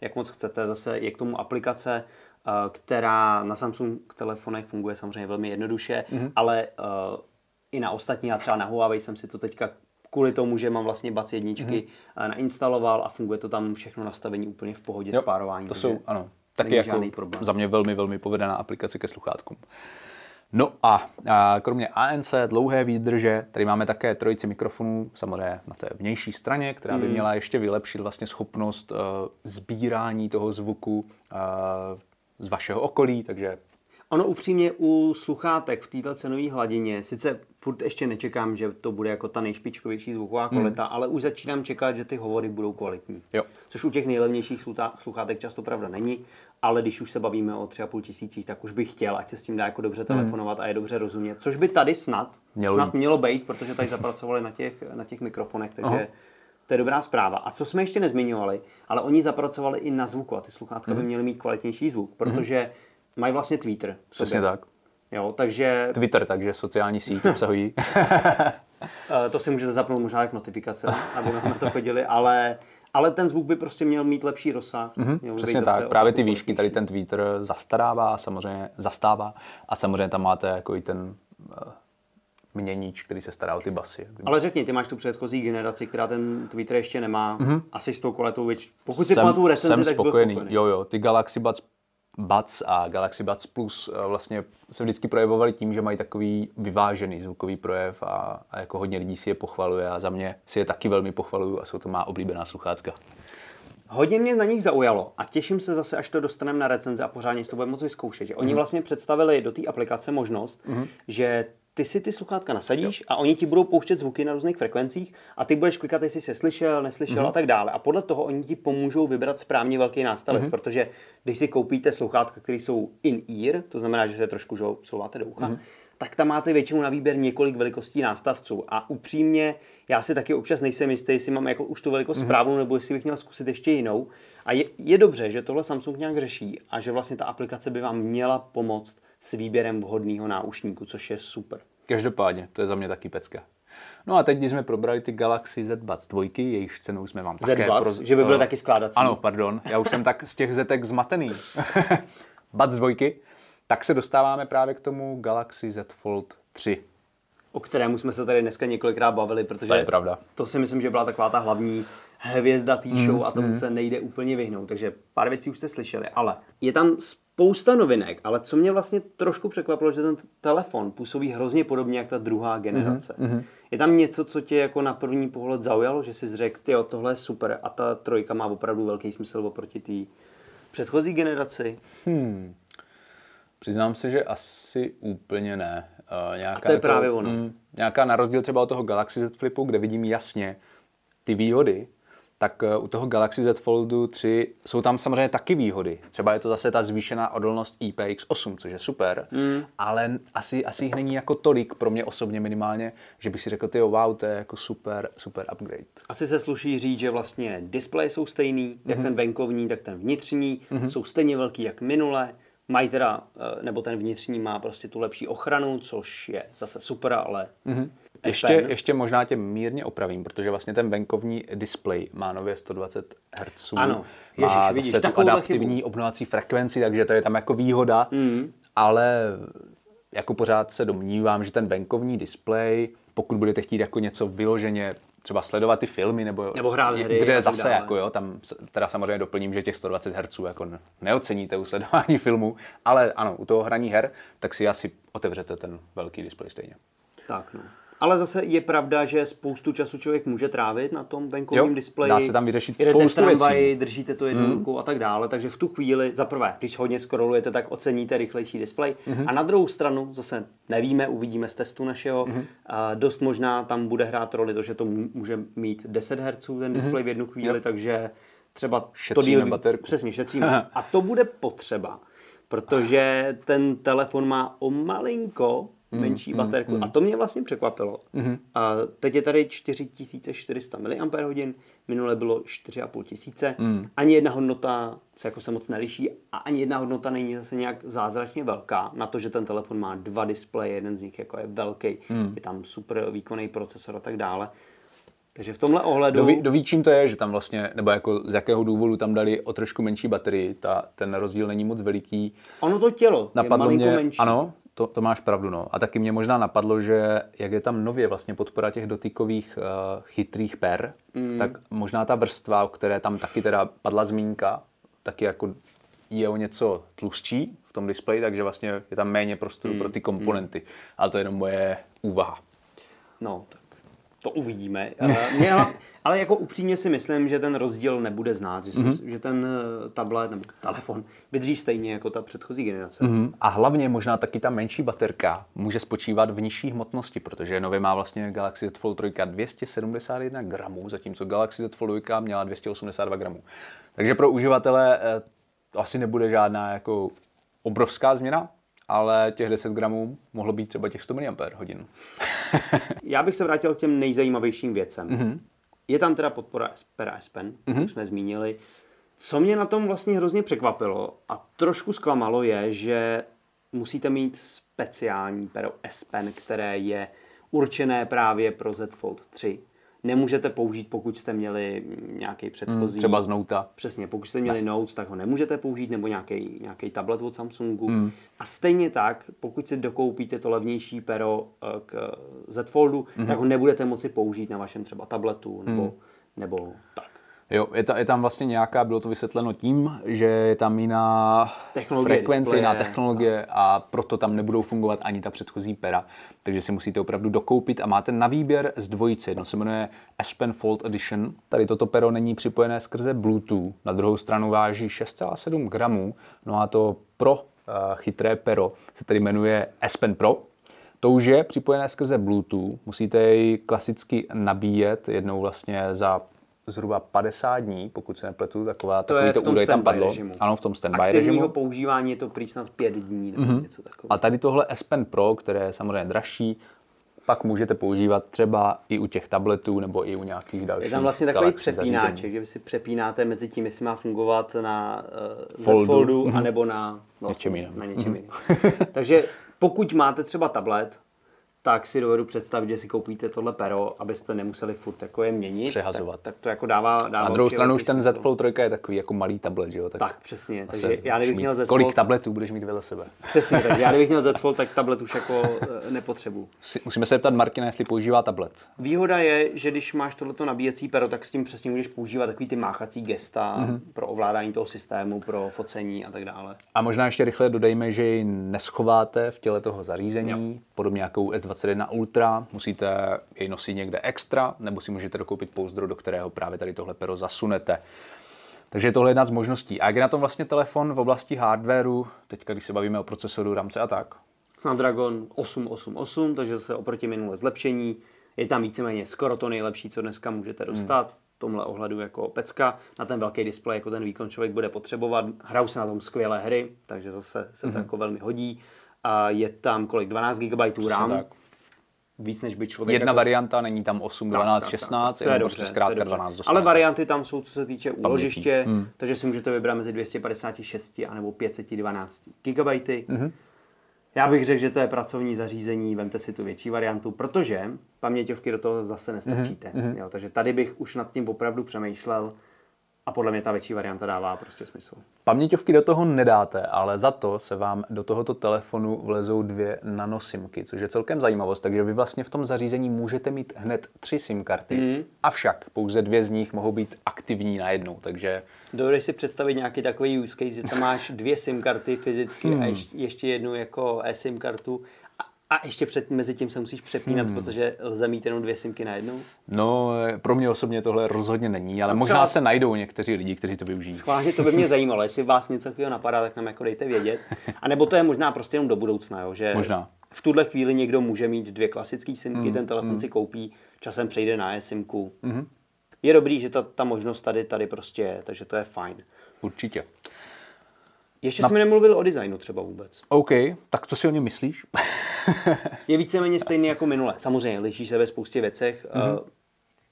jak moc chcete. Zase je k tomu aplikace, eh, která na Samsung telefonech funguje samozřejmě velmi jednoduše, ale eh, i na ostatní, a třeba na Huawei jsem si to teďka kvůli tomu, že mám vlastně Buds jedničky mm nainstaloval a funguje to tam všechno nastavení úplně v pohodě s párováním. To jsou, ano, taky jako žádný problém. za mě velmi, velmi povedená aplikace ke sluchátkům. No a, a kromě ANC, dlouhé výdrže, tady máme také trojici mikrofonů, samozřejmě na té vnější straně, která Hmm. by měla ještě vylepšit vlastně schopnost uh, sbírání toho zvuku uh, z vašeho okolí, takže Ono upřímně u sluchátek v této cenové hladině, sice furt ještě nečekám, že to bude jako ta nejšpičkovější zvuková kvalita, ale už začínám čekat, že ty hovory budou kvalitní. Jo. Což u těch nejlevnějších sluchátek často pravda není, ale když už se bavíme o 3,5 tisících, tak už bych chtěl, ať se s tím dá jako dobře telefonovat a je dobře rozumět. Což by tady snad Mělo snad mělo být, protože tady zapracovali na těch, na těch mikrofonech, takže Aha. to je dobrá zpráva. A co jsme ještě nezmiňovali, ale oni zapracovali i na zvuku a ty sluchátka Mhm. by měly mít kvalitnější zvuk, protože mají vlastně Twitter. přesně tak. Jo, takže Twitter, takže sociální síť obsahují. eh, to si můžete zapnout možná jak notifikace, aby na to chodili, ale, ale ten zvuk by prostě měl mít lepší rozsah. Mm-hmm, měl přesně tak, právě ty výšky, tady ten tweeter zastarává, samozřejmě zastává a samozřejmě tam máte jako i ten uh, měníč, který se stará o ty basy. Ale řekni, ty máš tu předchozí generaci, která ten Twitter ještě nemá, mm-hmm. asi s tou kvalitou, věč... pokud si pamatuju recenzi, jsem tak byl spokojený. spokojený. Jo, jo, ty Galaxy Buds, Buds a Galaxy Buds Plus eh, vlastně se vždycky projevovaly tím, že mají takový vyvážený zvukový projev a, a jako hodně lidí si je pochvaluje a za mě si je taky velmi pochvaluju a jsou to má oblíbená sluchátka. Hodně mě na nich zaujalo a těším se zase, až to dostaneme na recenzi a pořádně to budeme moci vyzkoušet. Že oni Mhm. vlastně představili do té aplikace možnost, že ty si ty sluchátka nasadíš a oni ti budou pouštět zvuky na různých frekvencích a ty budeš klikat, jestli jsi je slyšel, neslyšel Mhm. a tak dále. A podle toho oni ti pomůžou vybrat správně velký nástavec, Mhm. protože když si koupíte sluchátka, které jsou in-ear, to znamená, že se trošku žou- souváte do ucha, Mhm. tak tam máte většinou na výběr několik velikostí nástavců. A upřímně, já si taky občas nejsem jistý, jestli mám jako už tu velikost Mhm. správnou, nebo jestli bych měl zkusit ještě jinou. A je, je dobře, že tohle Samsung nějak řeší a že vlastně ta aplikace by vám měla pomoct s výběrem vhodného náušníku, což je super. Každopádně, to je za mě taky pecka. No a teď, když jsme probrali ty Galaxy Z Buds 2, jejich cenou jsme vám také... Z-Buds, že by byly eh, taky skládací. Ano, pardon, já už jsem tak z těch zetek zmatený. Buds 2, tak se dostáváme právě k tomu Galaxy Z Fold 3. O kterému jsme se tady dneska několikrát bavili, protože To je pravda. to si myslím, že byla taková ta hlavní hvězda té Mm, show a tomu se nejde úplně vyhnout. Takže pár věcí už jste slyšeli, ale je tam spousta novinek, ale co mě vlastně trošku překvapilo, že ten telefon působí hrozně podobně jak ta druhá generace. Mhm, Je tam něco, co tě jako na první pohled zaujalo, že jsi řekl, ty tohle je super a ta trojka má opravdu velký smysl oproti té předchozí generaci? Přiznám se, že asi úplně ne. Uh, nějaká A to je právě ono. Mm, nějaká na rozdíl třeba od toho Galaxy Z Flipu, kde vidím jasně ty výhody, tak uh, u toho Galaxy Z Foldu 3 jsou tam samozřejmě taky výhody. Třeba je to zase ta zvýšená odolnost IPX8, což je super, mm. ale asi, asi jich není jako tolik pro mě osobně minimálně, že bych si řekl, ty wow, to je jako super, super upgrade. Asi se sluší říct, že vlastně displeje jsou stejný, jak ten venkovní, tak ten vnitřní, jsou stejně velký jak minule. Mají teda, eh, nebo ten vnitřní má prostě tu lepší ochranu, což je zase super, ale Mhm. S Ještě, ještě možná tě mírně opravím, protože vlastně ten venkovní displej má nově 120 Hz. Ano. má Ježiš, vidíš, zase tu adaptivní obnovací frekvenci, takže to je tam jako výhoda, mm. ale jako pořád se domnívám, že ten venkovní displej, pokud budete chtít jako něco vyloženě třeba sledovat ty filmy, nebo, Nebo hrát hry kde zase dále. jako jo, tam teda samozřejmě doplním, že těch 120 Hz jako ne- neoceníte u sledování filmu, ale ano, u toho hraní her, tak si asi otevřete ten velký displej stejně. tak no. Ale zase je pravda, že spoustu času člověk může trávit na tom venkovním Jo, displeji. dá se tam vyřešit spoustu tramvaji, věcí. Hmm. držíte to jednou rukou a tak dále, takže v tu chvíli, za prvé, když hodně scrollujete, tak oceníte rychlejší displej. Hmm. A na druhou stranu, zase nevíme, uvidíme z testu našeho, Hmm. a dost možná tam bude hrát roli to, že to může mít 10 Hz ten displej v jednu chvíli, takže třeba to Hmm. Šetříme díl- baterku. Přesně, šetříme. A to bude potřeba, protože ten telefon má o malinko Mm, menší baterku. A to mě vlastně překvapilo. Mm-hmm. A teď je tady 4400 mAh, minule bylo 4500. Mm. Ani jedna hodnota se jako se moc neliší a ani jedna hodnota není zase nějak zázračně velká. Na to, že ten telefon má dva displeje, jeden z nich jako je velký, Mm. je tam super výkonný procesor a tak dále. Takže v tomhle ohledu... Doví, doví, čím to je, že tam vlastně, nebo jako z jakého důvodu tam dali o trošku menší baterii, ta, ten rozdíl není moc veliký. Ono to tělo Napadlo je malinko mě, menší. ano, to, to máš pravdu, no. A taky mě možná napadlo, že jak je tam nově vlastně podpora těch dotykových uh, chytrých per, mm. tak možná ta vrstva, o které tam taky teda padla zmínka, taky jako je o něco tlustší v tom displeji, takže vlastně je tam méně prostoru mm. pro ty komponenty. Mm. Ale to je jenom moje úvaha. No, tak to uvidíme. Eh, Mě, ale jako upřímně si myslím, že ten rozdíl nebude znát, že, Mhm. mm-hmm. že ten eh, tablet nebo telefon vydrží stejně jako ta předchozí generace. Mm-hmm. Mm. A hlavně možná taky ta menší baterka může spočívat v nižší hmotnosti, protože nově má vlastně Galaxy Z Fold 3 271 gramů, zatímco Galaxy Z Fold 2 měla 282 gramů. Takže pro uživatele eh, to asi nebude žádná jako obrovská změna, ale těch 10 gramů mohlo být třeba těch 100 mAh. Já bych se vrátil k těm nejzajímavějším věcem. Mhm. Mm-hmm. Je tam teda podpora Pera S Pen, mm-hmm. už jsme zmínili. Co mě na tom vlastně hrozně překvapilo a trošku zklamalo je, že musíte mít speciální pero S Pen, které je určené právě pro Z Fold 3. nemůžete použít, pokud jste měli nějaký předchozí... Třeba z Nota. Přesně, pokud jste měli Note, tak ho nemůžete použít, nebo nějaký, nějaký tablet od Samsungu. Hmm. A stejně tak, pokud si dokoupíte to levnější pero eh, k Z Foldu, hmm. tak ho nebudete moci použít na vašem třeba tabletu, nebo, hmm. nebo tak. Jo, je, ta, je tam vlastně nějaká, bylo to vysvětleno tím, že je tam jiná Technologie, frekvence, displeje, jiná technologie a proto tam nebudou fungovat ani ta předchozí pera. Takže si musíte opravdu dokoupit a máte na výběr z dvojice. Jedno se jmenuje S Pen Fold Edition. Tady toto pero není připojené skrze Bluetooth. Na druhou stranu váží 6,7 gramů. No a to pro uh, chytré pero se tedy jmenuje S Pen Pro. To už je připojené skrze Bluetooth. Musíte jej klasicky nabíjet jednou vlastně za zhruba 50 dní, pokud se nepletu, taková, To takový je to v tom údaj tam standby padlo. režimu. Ano, v tom standby Aktivního režimu. používání je to prý snad pět dní nebo mm-hmm. něco takového. A tady tohle S Pen Pro, které je samozřejmě dražší, pak můžete používat třeba i u těch tabletů nebo i u nějakých dalších Je tam vlastně takový přepínáček, zařízení. že vy si přepínáte mezi tím, jestli má fungovat na uh, Z Foldu. Foldu, Mhm. anebo na, vlastně, Něčem jiném. Na něčem jiném. Takže pokud máte třeba tablet, tak si dovedu představit, že si koupíte tohle pero, abyste nemuseli furt jako je měnit. Přehazovat. Tak, tak to jako dává, dává Na druhou stranu už ten. Z Fold 3 je takový jako malý tablet, že jo? Tak, přesně. zase Takže já kdybych měl Z Kolik Fold, tabletů budeš mít vedle sebe? přesně, takže já kdybych měl Z Fold, tak tablet už jako eh, nepotřebuju. Si- Musíme se zeptat Martina, jestli používá tablet. Výhoda je, že když máš tohleto nabíjecí pero, tak s tím přesně můžeš používat takový ty máchací gesta Mhm. mm-hmm. pro ovládání toho systému, pro focení a tak dále. A možná ještě rychle dodejme, že ji neschováte v těle toho zařízení, podobně jako u S21 Ultra. Musíte jej nosit někde extra, nebo si můžete dokoupit pouzdro, do kterého právě tady tohle pero zasunete. Takže tohle je jedna z možností. A jak je na tom vlastně telefon v oblasti hardwareu, teďka když se bavíme o procesoru, rámce a tak? Snapdragon 888, takže se oproti minulé zlepšení. Je tam víceméně skoro to nejlepší, co dneska můžete dostat. V tomhle ohledu jako pecka. Na ten velký displej jako ten výkon člověk bude potřebovat. Hrajou se na tom skvělé hry, takže zase se to jako velmi hodí. A je tam kolik? 12 GB RAM. tak. Víc než by člověk Jedna jako varianta, není tam 8, 12, 16, to je jenom prostě to je zkrátka dobře. 12 Ale dostanete. varianty tam jsou, co se týče úložiště, hmm. takže si můžete vybrat mezi 256 a nebo 512 GB. Hmm. Já bych řekl, že to je pracovní zařízení, vemte si tu větší variantu, protože paměťovky do toho zase nestrčíte. Hmm. Jo, takže tady bych už nad tím opravdu přemýšlel a podle mě ta větší varianta dává prostě smysl. Paměťovky do toho nedáte, ale za to se vám do tohoto telefonu vlezou dvě nanosimky, což je celkem zajímavost. Takže vy vlastně v tom zařízení můžete mít hned tři SIM karty, Mhm. avšak pouze dvě z nich mohou být aktivní najednou. Takže Dovedeš si představit nějaký takový use case, že tam máš dvě SIM karty fyzicky hmm. a ještě, jednu jako eSIM kartu a ještě před, mezi tím se musíš přepínat, hmm. protože lze mít jenom dvě SIMky najednou. no, pro mě osobně tohle rozhodně není, ale možná třeba- se najdou někteří lidi, kteří to využijí. Schválně to by mě zajímalo, jestli vás něco takového napadá, tak nám jako dejte vědět. A nebo to je možná prostě jenom do budoucna, jo, že Možná. v tuhle chvíli někdo může mít dvě klasické SIMky, ten telefon si koupí, časem přejde na eSIMku. Je dobrý, že ta, ta možnost tady, tady prostě je, takže to je fajn. Určitě. Ještě jsme nemluvili o designu třeba vůbec. OK, tak co si o něm myslíš? Je víceméně stejný jako minule. Samozřejmě, liší se ve spoustě věcech. Mm-hmm.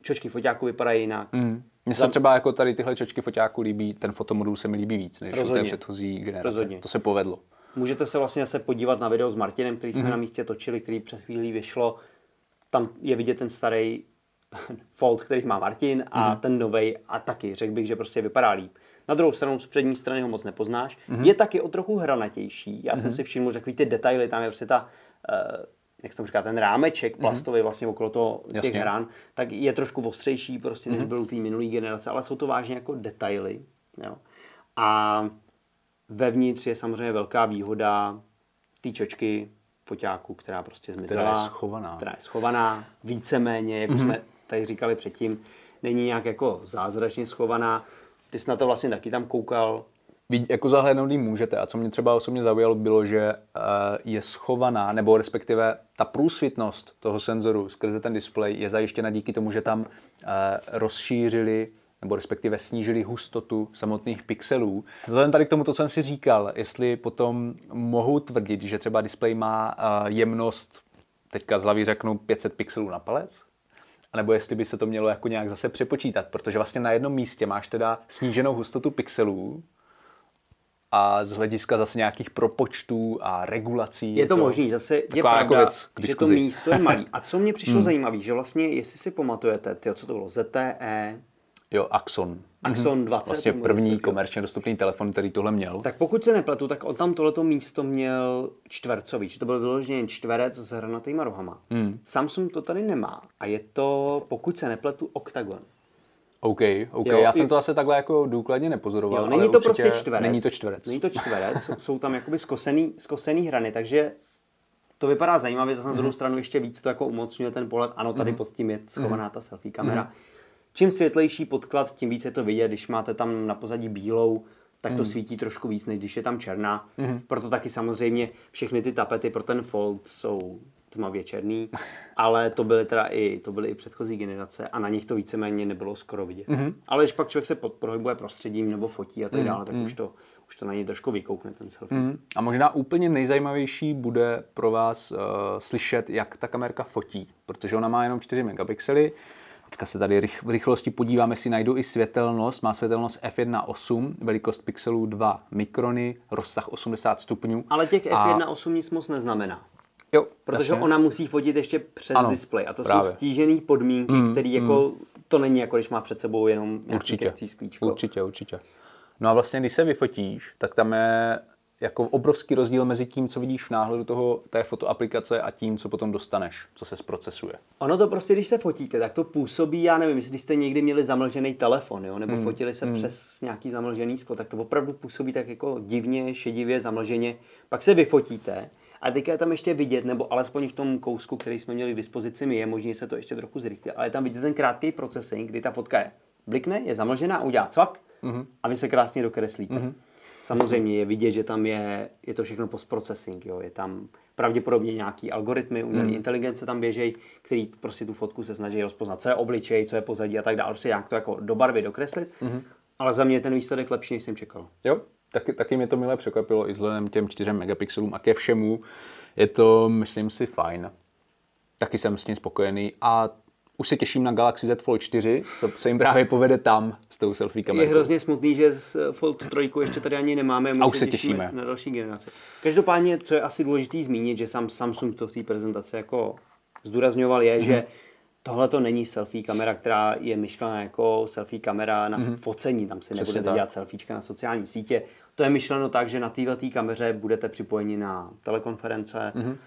Čočky foťáku vypadají jinak. Mm. Mně se třeba jako tady tyhle čočky foťáku líbí, ten fotomodul se mi líbí víc, než u té Rozhodně. předchozí generace. Rozhodně. To se povedlo. Můžete se vlastně zase podívat na video s Martinem, který jsme Mhm. mm-hmm. na místě točili, který před chvílí vyšlo. Tam je vidět ten starý Fold, který má Martin a Mhm. mm-hmm. ten novej a taky řekl bych, že prostě vypadá líp. Na druhou stranu z přední strany ho moc nepoznáš. Mhm. Mm-hmm. Je taky o trochu hranatější. Já mm-hmm. jsem si všiml, že takový ty detaily, tam je prostě ta, uh, jak tomu říká, ten rámeček plastový vlastně okolo toho těch Mhm. Jasně. hran, tak je trošku ostřejší prostě, než byl u té minulé generace, ale jsou to vážně jako detaily. Jo. A Vevnitř je samozřejmě velká výhoda té čočky foťáku, která prostě zmizela. Která je schovaná. Která je schovaná, víceméně, jak mm-hmm. jsme tady říkali předtím, není nějak jako zázračně schovaná. Ty jsi na to vlastně taky tam koukal. Vid- Jako zahlédnout jí můžete a co mě třeba osobně zaujalo bylo, že eh, je schovaná, nebo respektive ta průsvitnost toho senzoru skrze ten displej je zajištěna díky tomu, že tam eh, rozšířili nebo respektive snížili hustotu samotných pixelů. Vzhledem tady k tomu, to, co jsem si říkal, jestli potom mohu tvrdit, že třeba displej má eh, jemnost, teďka z hlavy řeknu 500 pixelů na palec, a nebo jestli by se to mělo jako nějak zase přepočítat, protože vlastně na jednom místě máš teda sníženou hustotu pixelů, a z hlediska zase nějakých propočtů a regulací. Je to, to možný, zase je taková jako pravda, věc že to místo je malý. A co mě přišlo zajímavé, že vlastně, jestli si pamatujete, tyjo, co to bylo, ZTE, Jo, Axon. Axon 20. Vlastně první něco takového. komerčně dostupný telefon, který tohle měl. Tak pokud se nepletu, tak on tam tohleto místo měl čtvercový, že to byl vyloženě čtverec s hranatýma rohama. Hmm. Samsung to tady nemá a je to, pokud se nepletu, oktagon. OK, OK. Jo, Já jsem to asi takhle jako důkladně nepozoroval. Jo, ale není to prostě čtverec. Není to čtverec. Není to čtverec, jsou, tam jakoby skosený, skosený hrany, takže to vypadá zajímavě, zase na Mhm. druhou stranu ještě víc to jako umocňuje ten pohled. Ano, tady pod tím je schovaná ta selfie kamera. Čím světlejší podklad, tím víc je to vidět, když máte tam na pozadí bílou, tak to svítí trošku víc, než když je tam černá. Proto taky samozřejmě všechny ty tapety pro ten fold jsou tmavě černý, ale to byly teda i, to byly i předchozí generace a na nich to víceméně nebylo skoro vidět. Ale když pak člověk se pod- pohybuje prostředím nebo fotí a tak dále, tak už to, už to na něj trošku vykoukne ten selfie. Mm. A možná úplně nejzajímavější bude pro vás uh, slyšet, jak ta kamerka fotí, protože ona má jenom 4 megapixely. Teďka se tady v rychlosti podívám, jestli najdu i světelnost. Má světelnost f1.8, velikost pixelů 2 mikrony, rozsah 80 stupňů. Ale těch A- F1.8 nic moc neznamená. Jo, Protože jasně. ona musí fotit ještě přes Ano, displej. A to právě. jsou stížené podmínky, mm, které jako, to není jako když má před sebou jenom nějaký Určitě, určitě, určitě. No a vlastně, když se vyfotíš, tak tam je jako obrovský rozdíl mezi tím, co vidíš v náhledu toho, té fotoaplikace a tím, co potom dostaneš, co se zprocesuje. Ono to prostě, když se fotíte, tak to působí, já nevím, jestli jste někdy měli zamlžený telefon, jo, nebo fotili se přes nějaký zamlžený sklo, tak to opravdu působí tak jako divně, šedivě, zamlženě. Pak se vyfotíte a teďka je tam ještě vidět, nebo alespoň v tom kousku, který jsme měli k dispozici my, je možné že se to ještě trochu zrychlí, ale je tam vidět ten krátký procesing, kdy ta fotka je blikne, je zamlžená udělá cvak a vy se krásně dokreslíte. Samozřejmě je vidět, že tam je, je to všechno postprocessing, jo. je tam pravděpodobně nějaký algoritmy, umělé inteligence tam běžejí, který prostě tu fotku se snaží rozpoznat, co je obličej, co je pozadí a tak dále, prostě nějak to jako do barvy dokreslit, ale za mě ten výsledek lepší, než jsem čekal. Jo, taky, taky mě to milé překvapilo i vzhledem těm 4 megapixelům a ke všemu. Je to, myslím si, fajn. Taky jsem s tím spokojený a už se těším na Galaxy Z Fold 4, co se jim právě povede tam s tou selfie Je kamerou. hrozně smutný, že z Fold 3 ještě tady ani nemáme. A už se těšíme. Na další generaci. Každopádně, co je asi důležité zmínit, že sam Samsung to v té prezentaci jako zdůrazňoval, je, Mhm. že tohle to není selfie kamera, která je myšlena jako selfie kamera na focení. Tam si Mhm. Přesně nebudete tak. dělat selfiečka na sociální sítě. To je myšleno tak, že na této kameře budete připojeni na telekonference, Mhm.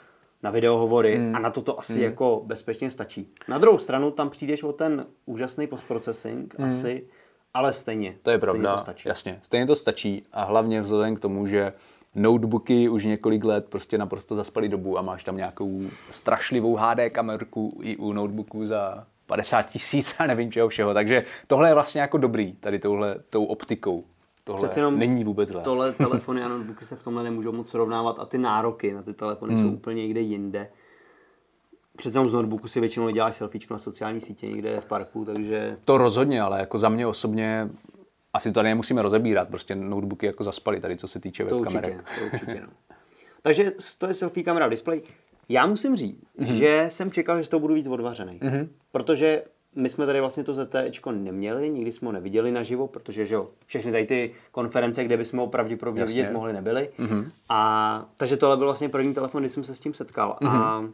Na videohovory a na to to asi jako bezpečně stačí. Na druhou stranu tam přijdeš o ten úžasný postprocessing asi, ale stejně. To je stejně pravda, To stačí. jasně. Stejně to stačí a hlavně vzhledem k tomu, že notebooky už několik let prostě naprosto zaspali dobu a máš tam nějakou strašlivou HD kamerku i u notebooku za 50 tisíc a nevím čeho všeho. Takže tohle je vlastně jako dobrý, tady touhle tou optikou. Tohle Přece jenom není vůbec zlé. Tohle telefony a notebooky se v tomhle nemůžou moc srovnávat a ty nároky na ty telefony Hmm. jsou úplně někde jinde. Přece jenom z notebooku si většinou děláš selfiečko na sociální sítě někde v parku, takže To rozhodně, ale jako za mě osobně asi to tady nemusíme rozebírat, prostě notebooky jako zaspaly tady, co se týče to webkamerek. určitě, to určitě no. Takže to je selfie kamera v displeji. Já musím říct, Mhm. mm-hmm. že jsem čekal, že z toho budu víc odvařený. Mm-hmm. Protože my jsme tady vlastně to ZTEčko neměli, nikdy jsme ho neviděli naživo, protože že jo, všechny tady ty konference, kde bychom ho pravděpodobně Jasně. vidět mohli, nebyly. Mm-hmm. A, takže tohle byl vlastně první telefon, kdy jsem se s tím setkal. Mm-hmm. A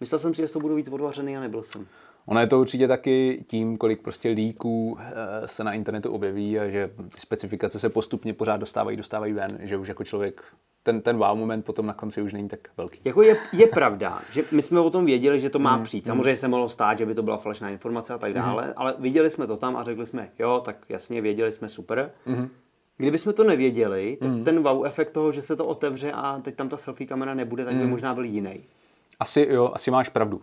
myslel jsem si, že z toho budu víc odvařený a nebyl jsem. Ono je to určitě taky tím, kolik prostě líků eh, se na internetu objeví a že specifikace se postupně pořád dostávají, dostávají ven, že už jako člověk ten, ten wow moment potom na konci už není tak velký. Jako je, je pravda, že my jsme o tom věděli, že to má Hmm, přijít. Samozřejmě se mohlo stát, že by to byla falešná informace a tak dále, ale viděli jsme to tam a řekli jsme, jo, tak jasně, věděli jsme super. Hmm. Kdyby jsme to nevěděli, tak ten wow efekt toho, že se to otevře a teď tam ta selfie kamera nebude, tak by Hmm. možná byl jiný. Asi jo, asi máš pravdu.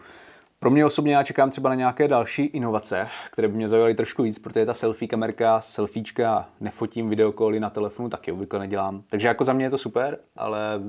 Pro mě osobně já čekám třeba na nějaké další inovace, které by mě zaujaly trošku víc, protože ta selfie kamerka, selfiečka, nefotím videokoly na telefonu, taky obvykle nedělám. Takže jako za mě je to super, ale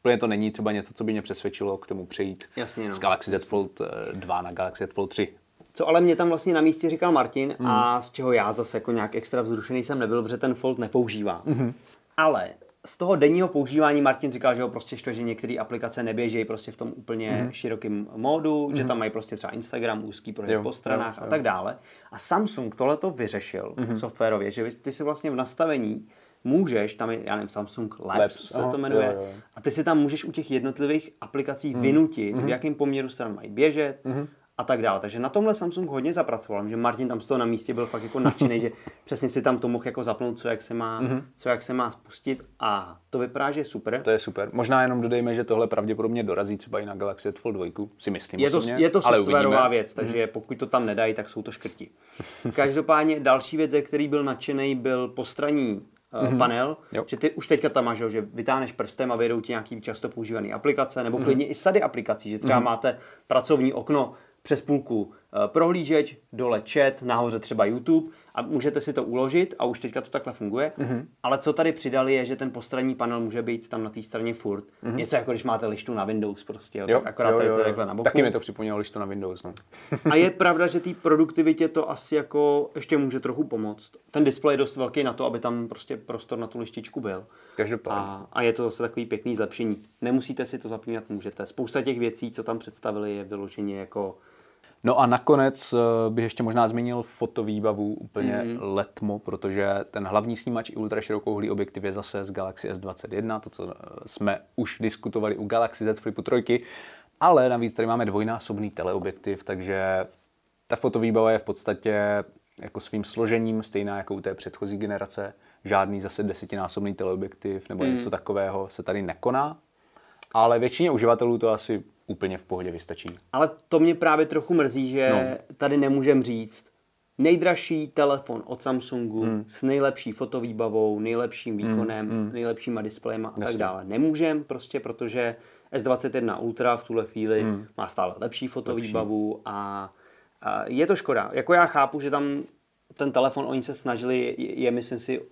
úplně to není třeba něco, co by mě přesvědčilo k tomu přejít Jasně, no. z Galaxy Z Fold eh, 2 na Galaxy Z Fold 3. Co ale mě tam vlastně na místě říkal Martin Hmm. a z čeho já zase jako nějak extra vzrušený jsem nebyl, protože ten Fold nepoužívá. Mhm. Ale z toho denního používání Martin říkal, že ho prostě štve, že některé aplikace neběžejí prostě v tom úplně Mhm. širokém módu, že tam mají prostě třeba Instagram, úzký Jo, po stranách jo, a tak dále. A Samsung tohle to vyřešil Mhm. softwarově, že ty si vlastně v nastavení můžeš, tam je, já nevím, Samsung Labs, Labs, se aha, to jmenuje, jo, jo, jo. a ty si tam můžeš u těch jednotlivých aplikací vynutit, v jakém poměru stran mají běžet a tak dále. Takže na tomhle Samsung hodně zapracoval, že Martin tam z toho na místě byl fakt jako nadšený, že přesně si tam to mohl jako zapnout, co jak se má, co jak se má spustit a to vypadá, že je super. To je super. Možná jenom dodejme, že tohle pravděpodobně dorazí třeba i na Galaxy Fold 2, si myslím Je to, osobně, je to softwarová uvidíme. Mhm. věc, takže pokud to tam nedají, tak jsou to škrti. Každopádně další věc, ze který byl nadšený, byl postranní uh, panel. Jo. že ty už teďka tam máš, jo, že vytáhneš prstem a vyjdou ti nějaký často používané aplikace, nebo Mhm. klidně i sady aplikací, že třeba máte pracovní okno přes půlku eh, prohlížeč, dole chat, nahoře třeba YouTube a můžete si to uložit a už teďka to takhle funguje. Mhm. Ale co tady přidali je, že ten postranní panel může být tam na té straně furt. Něco jako když máte lištu na Windows prostě, jo. Jo, tak akorát jo, tady jo, to je jo. takhle na boku. Taky mi to připomnělo, to na Windows. No. A je pravda, že té produktivitě to asi jako ještě může trochu pomoct. Ten displej je dost velký na to, aby tam prostě prostor na tu lištičku byl. Každopádně. A, a je to zase takový pěkný zlepšení. Nemusíte si to zapínat, můžete. Spousta těch věcí, co tam představili, je vyloženě jako No a nakonec eh, bych ještě možná zmínil fotovýbavu úplně Mhm. mm. letmo, protože ten hlavní snímač i ultraširokouhlý objektiv je zase z Galaxy S21, to, co eh, jsme už diskutovali u Galaxy Z Flipu 3, ale navíc tady máme dvojnásobný teleobjektiv, takže ta fotovýbava je v podstatě jako svým složením stejná jako u té předchozí generace. Žádný zase desetinásobný teleobjektiv nebo Mhm. něco takového se tady nekoná, ale většině uživatelů to asi úplně v pohodě vystačí. Ale to mě právě trochu mrzí, že no. tady nemůžem říct nejdražší telefon od Samsungu hmm. s nejlepší fotovýbavou, nejlepším výkonem, hmm. nejlepšíma displejema a tak Jasně. dále. Nemůžem prostě, protože S21 Ultra v tuhle chvíli hmm. má stále lepší fotovýbavu a, a je to škoda. Jako já chápu, že tam ten telefon oni se snažili, je, je myslím si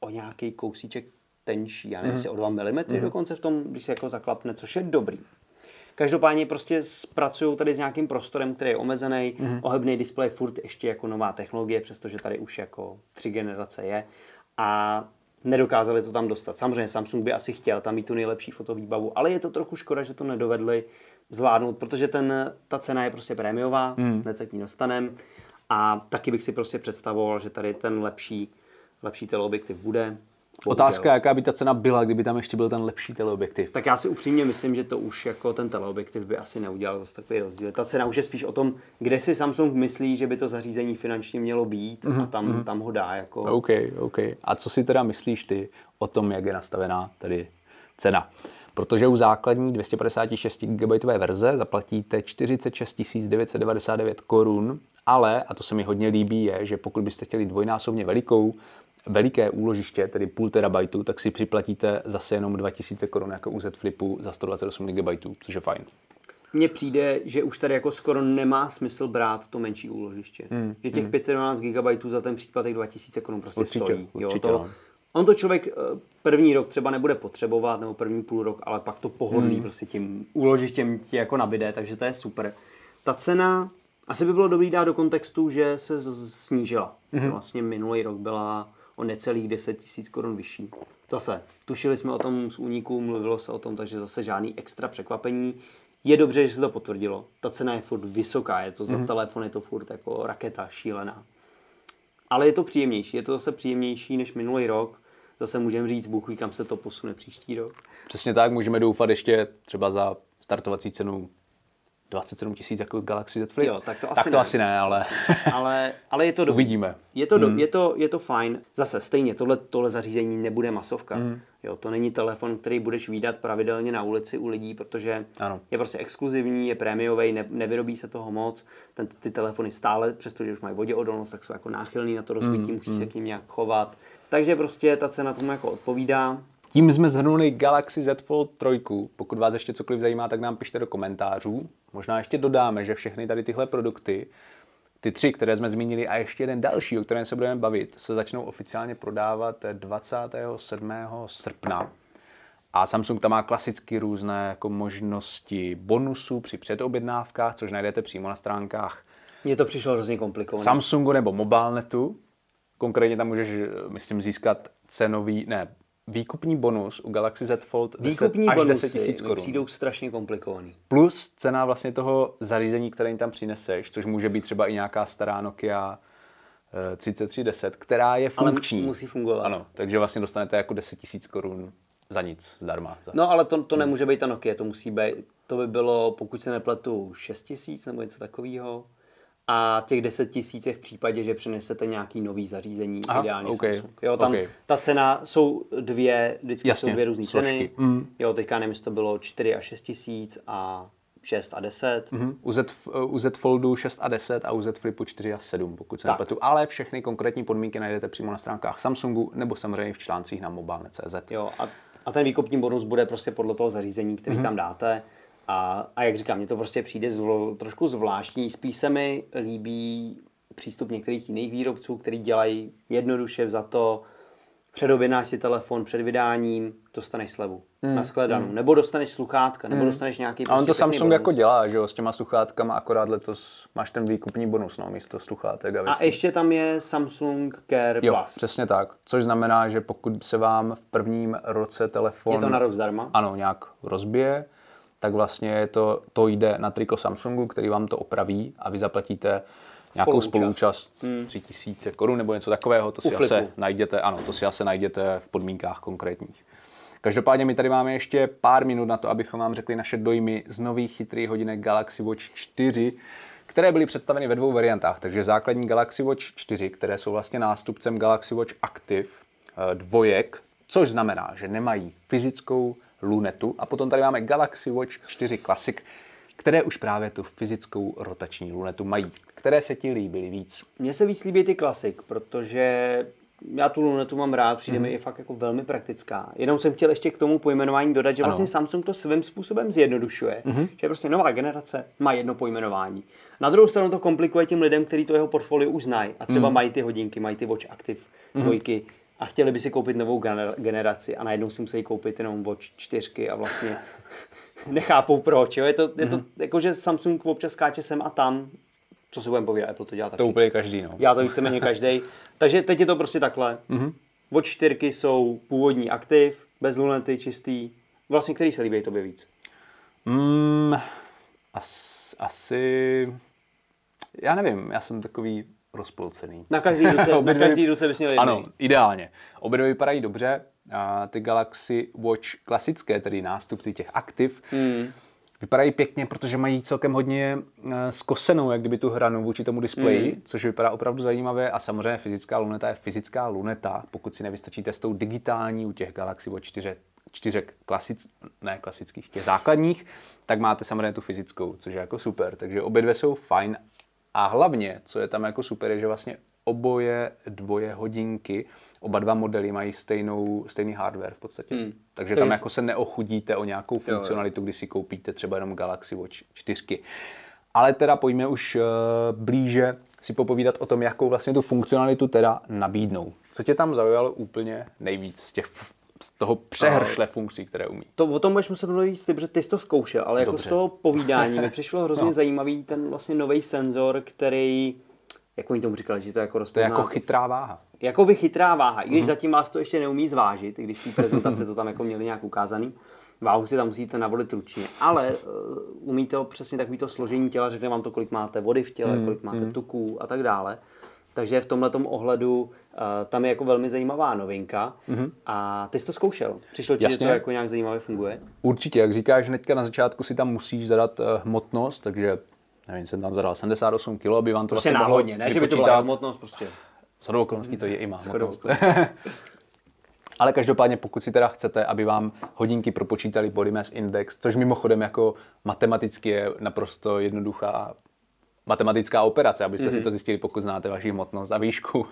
o nějaký kousíček tenčí, já nevím, jestli o 2 mm dokonce v tom, když se jako zaklapne, což je dobrý. Každopádně prostě pracují tady s nějakým prostorem, který je omezený, mm-hmm. ohebný displej furt ještě jako nová technologie, přestože tady už jako tři generace je a nedokázali to tam dostat. Samozřejmě Samsung by asi chtěl tam mít tu nejlepší fotovýbavu, ale je to trochu škoda, že to nedovedli zvládnout, protože ten, ta cena je prostě prémiová, mm. hned se k ní dostanem a taky bych si prostě představoval, že tady ten lepší, lepší teleobjektiv bude. Bohužel. Otázka, jaká by ta cena byla, kdyby tam ještě byl ten lepší teleobjektiv. Tak já si upřímně myslím, že to už jako ten teleobjektiv by asi neudělal zase takový rozdíl. Ta cena už je spíš o tom, kde si Samsung myslí, že by to zařízení finančně mělo být a tam, mm-hmm. tam ho dá jako... OK, OK. A co si teda myslíš ty o tom, jak je nastavená tady cena? Protože u základní 256 GB verze zaplatíte 46 999 korun, ale, a to se mi hodně líbí, je, že pokud byste chtěli dvojnásobně velikou, veliké úložiště, tedy půl terabajtu, tak si připlatíte zase jenom 2000 korun jako u Z Flipu za 128 GB, což je fajn. Mně přijde, že už tady jako skoro nemá smysl brát to menší úložiště. Hmm. Že těch 512 GB za ten příplatek 2000 korun prostě Určitě, stojí. určitě, to, no. On to člověk eh, první rok třeba nebude potřebovat, nebo první půl rok, ale pak to pohodlí hmm. prostě tím úložištěm ti jako nabide, takže to je super. Ta cena, asi by bylo dobrý dát do kontextu, že se snížila. Hmm. Vlastně minulý rok byla o necelých 10 tisíc korun vyšší. Zase, tušili jsme o tom z úniku, mluvilo se o tom, takže zase žádný extra překvapení. Je dobře, že se to potvrdilo. Ta cena je furt vysoká, je to za telefon, je to furt jako raketa šílená. Ale je to příjemnější, je to zase příjemnější než minulý rok. Zase můžeme říct, Bůh kam se to posune příští rok. Přesně tak, můžeme doufat ještě třeba za startovací cenu 27 tisíc jako Galaxy Z Flip. Jo, tak to tak asi to ne. asi ne, ale Ale, ale je to dobrý. uvidíme. Je to, do, je, to, je to fajn. Zase stejně, tohle, tohle zařízení nebude masovka. Mm. Jo, to není telefon, který budeš výdat pravidelně na ulici u lidí, protože Ano. je prostě exkluzivní, je prémiový, ne, nevyrobí se toho moc. Ten, ty telefony stále, přestože už mají voděodolnost, tak jsou jako náchylný na to rozbití, mm. musí se k ním nějak chovat. Takže prostě ta cena tomu jako odpovídá. Tím jsme zhrnuli Galaxy Z Fold 3. Pokud vás ještě cokoliv zajímá, tak nám pište do komentářů. Možná ještě dodáme, že všechny tady tyhle produkty, ty tři, které jsme zmínili, a ještě jeden další, o kterém se budeme bavit, se začnou oficiálně prodávat 27. srpna. A Samsung tam má klasicky různé jako možnosti bonusů při předobjednávkách, což najdete přímo na stránkách Mně to přišlo hrozně komplikované. Samsungu nebo Mobilenetu. Konkrétně tam můžeš, myslím, získat cenový, ne, výkupní bonus u Galaxy Z Fold 10 Výkupní až bonusy 10 000 mi korun. přijdou strašně komplikovaný. Plus cena vlastně toho zařízení, které jim tam přineseš, což může být třeba i nějaká stará Nokia eh, 3310, která je Ale funkční. musí fungovat. Ano, takže vlastně dostanete jako 10 000 korun za nic, zdarma. Za... No ale to, to nemůže být ta Nokia, to musí být, to by bylo, pokud se nepletu, 6 tisíc nebo něco takového. A těch 10 tisíc je v případě, že přinesete nějaký nový zařízení, Aha, ideálně ok, Samsung. Jo, tam ok. ta cena jsou dvě, vždycky Jasně, jsou dvě různé ceny. Mm. Jo, teďka nevím, jestli to bylo 4 a 6 tisíc a 6 a 10. Mhm. U, Z, u Z Foldu 6 a 10 a u Z Flipu 4 a 7, pokud se Tak. nepletu. Ale všechny konkrétní podmínky najdete přímo na stránkách Samsungu nebo samozřejmě v článcích na mobile.cz. Jo, a, a ten výkopní bonus bude prostě podle toho zařízení, který Mhm. mm-hmm. tam dáte. A, a jak říkám, mně to prostě přijde zvl, trošku zvláštní. Spíš se mi líbí přístup některých jiných výrobců, který dělají jednoduše za to, předobjednáš si telefon před vydáním, dostaneš slevu mm, na shledanou, mm. nebo dostaneš sluchátka, nebo dostaneš nějaký. A on to prostě pěkný Samsung bonus. jako dělá, že jo, s těma sluchátkama, akorát letos máš ten výkupní bonus, no, místo sluchátek a věcí. A ještě tam je Samsung Care Jo, Plus. přesně tak. Což znamená, že pokud se vám v prvním roce telefon... Je to na rok zdarma? Ano, nějak rozbije, tak vlastně to, to jde na triko Samsungu, který vám to opraví a vy zaplatíte nějakou Spoluúčast. spoluúčast hmm. 3000 korun nebo něco takového, to si asi najdete, ano, to si asi najdete v podmínkách konkrétních. Každopádně my tady máme ještě pár minut na to, abychom vám řekli naše dojmy z nových chytrých hodinek Galaxy Watch 4, které byly představeny ve dvou variantách. Takže základní Galaxy Watch 4, které jsou vlastně nástupcem Galaxy Watch Active eh, dvojek, což znamená, že nemají fyzickou lunetu. A potom tady máme Galaxy Watch 4 Classic, které už právě tu fyzickou rotační lunetu mají. Které se ti líbily víc? Mně se víc líbí ty klasik, protože já tu lunetu mám rád, přijde mi i fakt jako velmi praktická. Jenom jsem chtěl ještě k tomu pojmenování dodat, že Ano. vlastně Samsung to svým způsobem zjednodušuje, že prostě nová generace má jedno pojmenování. Na druhou stranu to komplikuje těm lidem, kteří to jeho portfolio už znají a třeba mají ty hodinky, mají ty Watch Active dvojky a chtěli by si koupit novou gener- generaci a najednou si musí koupit jenom Watch 4 a vlastně nechápou proč. Jo? Je to, je to jako, že Samsung občas skáče sem a tam, co si budeme povídat, Apple to dělá taky. To úplně každý, no. Dělá to víceméně každý. Takže teď je to prostě takhle. Mm-hmm. Watch 4 jsou původní aktiv, bez lunety, čistý. Vlastně který se líbí tobě víc? Mm, as, asi... Já nevím, já jsem takový rozpolcený. Na každý ruce, na Obě dvě- každý ruce bys měl jedný. Ano, ideálně. Obě dvě vypadají dobře. A ty Galaxy Watch klasické, tedy nástupci těch aktiv, Hmm. vypadají pěkně, protože mají celkem hodně skosenou, jak kdyby tu hranu vůči tomu displeji, Hmm. což vypadá opravdu zajímavě a samozřejmě fyzická luneta je fyzická luneta, pokud si nevystačíte s tou digitální u těch Galaxy Watch 4, čtyřek klasic, ne klasických, těch základních, tak máte samozřejmě tu fyzickou, což je jako super, takže obě dvě jsou fajn a hlavně, co je tam jako super, je, že vlastně oboje dvoje hodinky, oba dva modely mají stejnou, stejný hardware v podstatě. Hmm. Takže tam jako se neochudíte o nějakou funkcionalitu, když si koupíte třeba jenom Galaxy Watch 4. Ale teda pojďme už uh, blíže si popovídat o tom, jakou vlastně tu funkcionalitu teda nabídnou. Co tě tam zaujalo úplně nejvíc z, těch, z toho přehršle funkcí, které umí? To o tom budeš muset mluvit ty, protože ty jsi to zkoušel, ale jako Dobře. z toho povídání mi přišlo hrozně No. zajímavý ten vlastně nový senzor, který, jak oni tomu říkali, že to jako To je rozpozná. jako chytrá váha. Jakoby chytrá váha, i Mhm. když zatím vás to ještě neumí zvážit, i když v té prezentaci to tam jako měli nějak ukázaný. Váhu si tam musíte navolit ručně, ale uh, umí to přesně takový to složení těla, řekne vám to, kolik máte vody v těle, Mhm, kolik máte tuků a tak dále. Takže v tomhle ohledu uh, tam je jako velmi zajímavá novinka. A ty jsi to zkoušel. Přišlo ti, že to. Jasně. jako nějak zajímavě funguje? Určitě, jak říkáš, hnedka na začátku si tam musíš zadat uh, hmotnost, takže nevím, jsem tam zadal 78 kg, aby vám to Prostě vlastně náhodně, ne, že by to byla hmotnost, prostě. Shodou okolností to je i má hmotnost. Ale každopádně, pokud si teda chcete, aby vám hodinky propočítali body mass index, což mimochodem jako matematicky je naprosto jednoduchá matematická operace, abyste mm-hmm. si to zjistili, pokud znáte vaši hmotnost a výšku.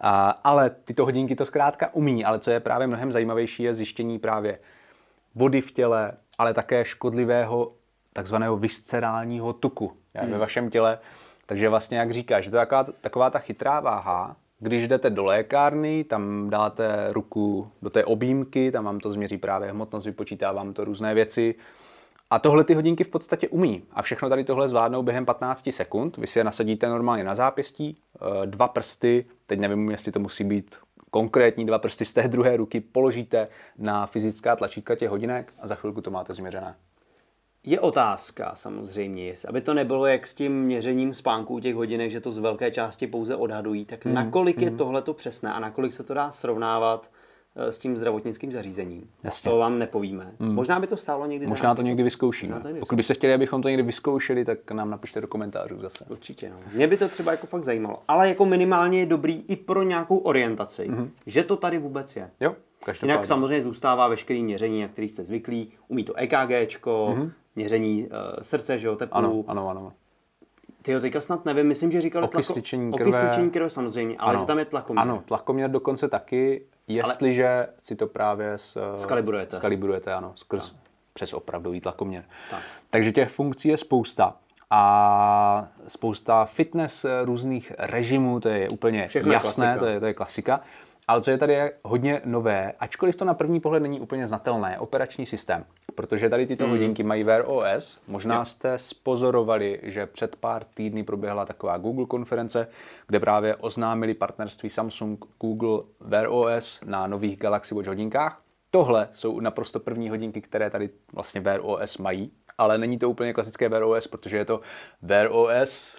A, ale tyto hodinky to zkrátka umí, ale co je právě mnohem zajímavější, je zjištění právě vody v těle, ale také škodlivého takzvaného viscerálního tuku mm. ve vašem těle. Takže vlastně, jak říkáš, že to je taková, taková ta chytrá váha, když jdete do lékárny, tam dáte ruku do té objímky, tam vám to změří právě hmotnost, vypočítá vám to různé věci. A tohle ty hodinky v podstatě umí. A všechno tady tohle zvládnou během 15 sekund. Vy si je nasadíte normálně na zápěstí, eh, dva prsty, teď nevím, jestli to musí být konkrétní dva prsty z té druhé ruky, položíte na fyzická tlačítka těch hodinek a za chvilku to máte změřené. Je otázka samozřejmě, aby to nebylo jak s tím měřením spánku u těch hodinek, že to z velké části pouze odhadují, tak Hmm, nakolik je tohle to přesné a nakolik se to dá srovnávat s tím zdravotnickým zařízením. Jasně. To vám nepovíme. Možná by to stálo někdy Možná to někdy vyzkoušíme. To někdy Pokud byste chtěli, abychom to někdy vyzkoušeli, tak nám napište do komentářů zase. Určitě, no. Mě by to třeba jako fakt zajímalo. Ale jako minimálně je dobrý i pro nějakou orientaci, mm-hmm. že to tady vůbec je. Jo, každopádně. Jinak samozřejmě zůstává veškerý měření, na který jste zvyklí. Umí to EKGčko, mm-hmm. měření uh, srdce, že jo, teplu. Ano, ano, ano. Ty teďka snad nevím, myslím, že říkali Okysličení tlako... krve. Okysličení krve samozřejmě, ale ano. že tam je tlakoměr. Ano, tlakoměr dokonce taky, jestliže si to právě s, Skalibrujete. skalibrujete ano, skrz, přes opravdový tlakoměr. Tak. Takže těch funkcí je spousta. A spousta fitness eh, různých režimů, to je úplně Všechno je jasné, klasika. to je, to je klasika. Ale co je tady hodně nové, ačkoliv to na první pohled není úplně znatelné, operační systém. Protože tady tyto Hmm. hodinky mají Wear OS. Možná jste spozorovali, že před pár týdny proběhla taková Google konference, kde právě oznámili partnerství Samsung, Google, Wear OS na nových Galaxy Watch hodinkách. Tohle jsou naprosto první hodinky, které tady vlastně Wear OS mají, ale není to úplně klasické Wear OS, protože je to Wear OS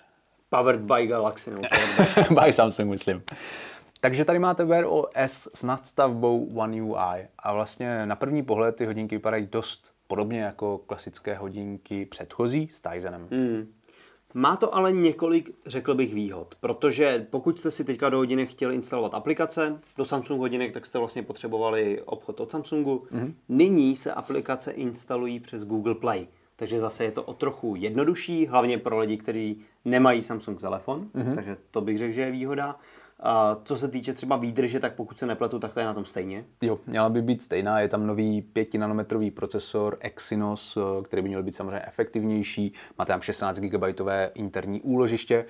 Powered by Galaxy. Nebo powered by... by Samsung, myslím. Takže tady máte Wear OS s nadstavbou One UI a vlastně na první pohled ty hodinky vypadají dost podobně jako klasické hodinky předchozí s Tizenem. Hmm. Má to ale několik, řekl bych, výhod, protože pokud jste si teďka do hodinek chtěli instalovat aplikace, do Samsung hodinek, tak jste vlastně potřebovali obchod od Samsungu. Mm-hmm. Nyní se aplikace instalují přes Google Play, takže zase je to o trochu jednodušší, hlavně pro lidi, kteří nemají Samsung telefon, mm-hmm. takže to bych řekl, že je výhoda. A co se týče třeba výdrže, tak pokud se nepletu, tak to je na tom stejně. Jo, měla by být stejná, je tam nový 5 nanometrový procesor Exynos, eh, který by měl být samozřejmě efektivnější, má tam 16 GB interní úložiště,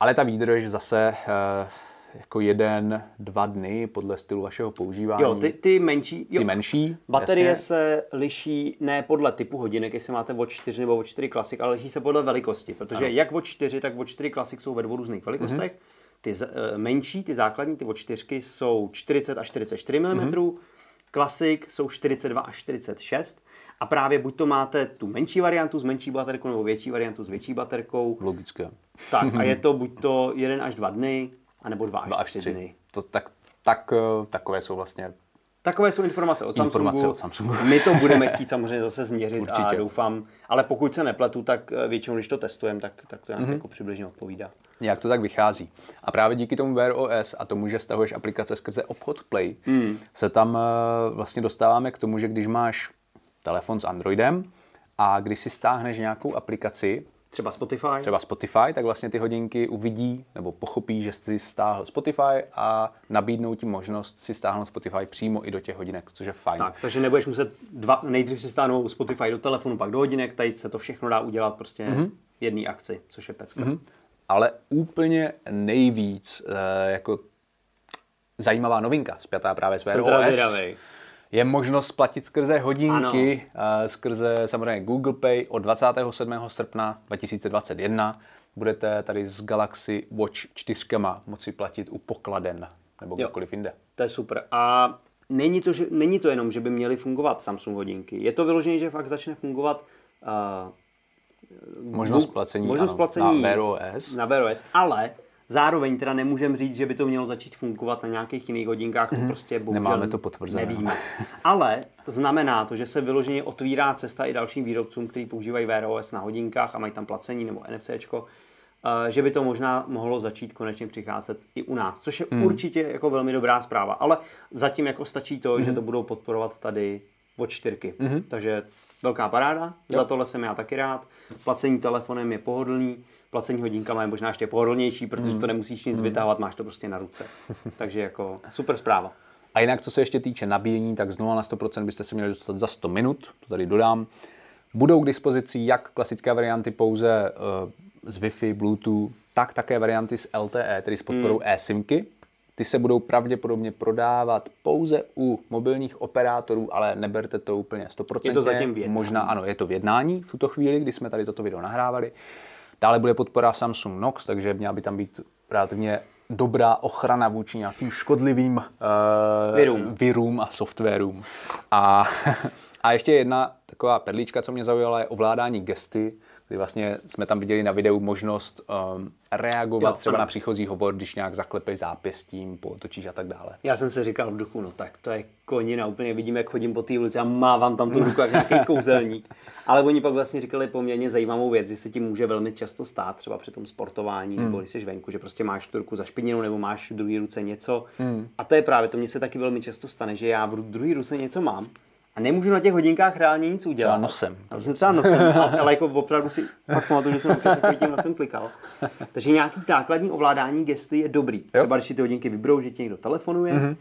ale ta výdrž zase eh, jako jeden, dva dny podle stylu vašeho používání. Jo, ty, ty menší, jo, ty menší. Baterie jasně. se liší ne podle typu hodinek, jestli máte Watch 4 nebo Watch 4 Classic, ale liší se podle velikosti, protože ano. jak Watch 4, tak Watch 4 Classic jsou ve dvou různých velikostech. Mm-hmm. Ty eh, menší, ty základní, ty Watch 4 jsou 40 až 44 mm, mm-hmm. Classic jsou 42 až 46 a právě buď to máte tu menší variantu s menší baterkou nebo větší variantu s větší baterkou. Logické. Tak a je to buď to jeden až dva dny, anebo dva až, Dva až tři tři. dny. To, tak, tak, eh, takové jsou vlastně Takové jsou informace od Informace Samsungu. od Samsungu. My to budeme chtít samozřejmě zase změřit a Určitě. doufám, ale pokud se nepletu, tak eh, většinou, když to testujeme, tak, tak to nějak Mhm. mm-hmm. jako přibližně odpovídá. Jak to tak vychází. A právě díky tomu Wear OS a tomu, že stahuješ aplikace skrze obchod Play, mm. se tam eh, vlastně dostáváme k tomu, že když máš telefon s Androidem a když si stáhneš nějakou aplikaci, Třeba Spotify. třeba Spotify, tak vlastně ty hodinky uvidí nebo pochopí, že jsi stáhl Spotify a nabídnou ti možnost si stáhnout Spotify přímo i do těch hodinek, což je fajn. Tak, takže nebudeš muset dva, nejdřív si stáhnout Spotify do telefonu, pak do hodinek, tady se to všechno dá udělat prostě Mhm. mm-hmm. jedné akci, což je pecka. Mm-hmm. Ale úplně nejvíc eh, jako zajímavá novinka zpětá právě s Jsem teda. Je možnost platit skrze hodinky, eh, skrze samozřejmě Google Pay od 27. srpna 2021. Budete tady z Galaxy Watch 4 moci platit u pokladen nebo kdekoliv jinde. To je super. A není to, že, není to jenom, že by měly fungovat Samsung hodinky. Je to vyloženě, že fakt začne fungovat uh, Možnost placení, možnost ano, placení na Wear OS. na Wear OS, ale zároveň teda nemůžeme říct, že by to mělo začít fungovat na nějakých jiných hodinkách, to prostě bohužel Mhm. Nemáme to potvrzené. nevíme. Ale znamená to, že se vyloženě otvírá cesta i dalším výrobcům, kteří používají Wear OS na hodinkách a mají tam placení nebo NFCčko, eh, že by to možná mohlo začít konečně přicházet i u nás, což je Hmm. mm. určitě jako velmi dobrá zpráva, ale zatím jako stačí to, mm. že to budou podporovat tady Watch 4. Hmm. Mm. Takže velká paráda, jo. za tohle jsem já taky rád. Placení telefonem je pohodlný, placení hodinkama je možná ještě pohodlnější, protože Hmm. to nemusíš nic vytávat, máš to prostě na ruce. Takže jako super zpráva. A jinak, co se ještě týče nabíjení, tak z 0 na 100% byste se měli dostat za 100 minut, to tady dodám. Budou k dispozici jak klasické varianty pouze uh, z Wi-Fi, Bluetooth, tak také varianty s LTE, tedy s podporou Hmm. e-SIMky. Ty se budou pravděpodobně prodávat pouze u mobilních operátorů, ale neberte to úplně 100%. Je to zatím v jednání. Možná ano, je to v jednání v tuto chvíli, kdy jsme tady toto video nahrávali. Dále bude podpora Samsung Knox, takže měla by tam být relativně dobrá ochrana vůči nějakým škodlivým uh, Virům. virům a softwarům. A, A ještě jedna taková perlička, co mě zaujala, je ovládání gesty, kdy vlastně jsme tam viděli na videu možnost um, reagovat Jo, třeba ano. na příchozí hovor, když nějak zaklepeš zápěstím, potočíš a tak dále. Já jsem si říkal v duchu, no tak to je konina, úplně vidím, jak chodím po té ulici a mávám tam tu ruku jak nějaký kouzelník. Ale oni pak vlastně říkali poměrně zajímavou věc, že se ti může velmi často stát, třeba při tom sportování Hmm. nebo když jsi venku, že prostě máš tu ruku zašpiněnou nebo máš v druhé ruce něco. Hmm. A to je právě, to mně se taky velmi často stane, že já v druhé ruce něco mám a nemůžu na těch hodinkách reálně nic udělat. Třeba nosem. A prostě třeba nosem, ale, jako opravdu si pak pamatuju, že jsem občas tím nosem klikal. Takže nějaký základní ovládání gesty je dobrý. Třeba když si ty hodinky vybrou, že ti někdo telefonuje, Mhm. mm-hmm.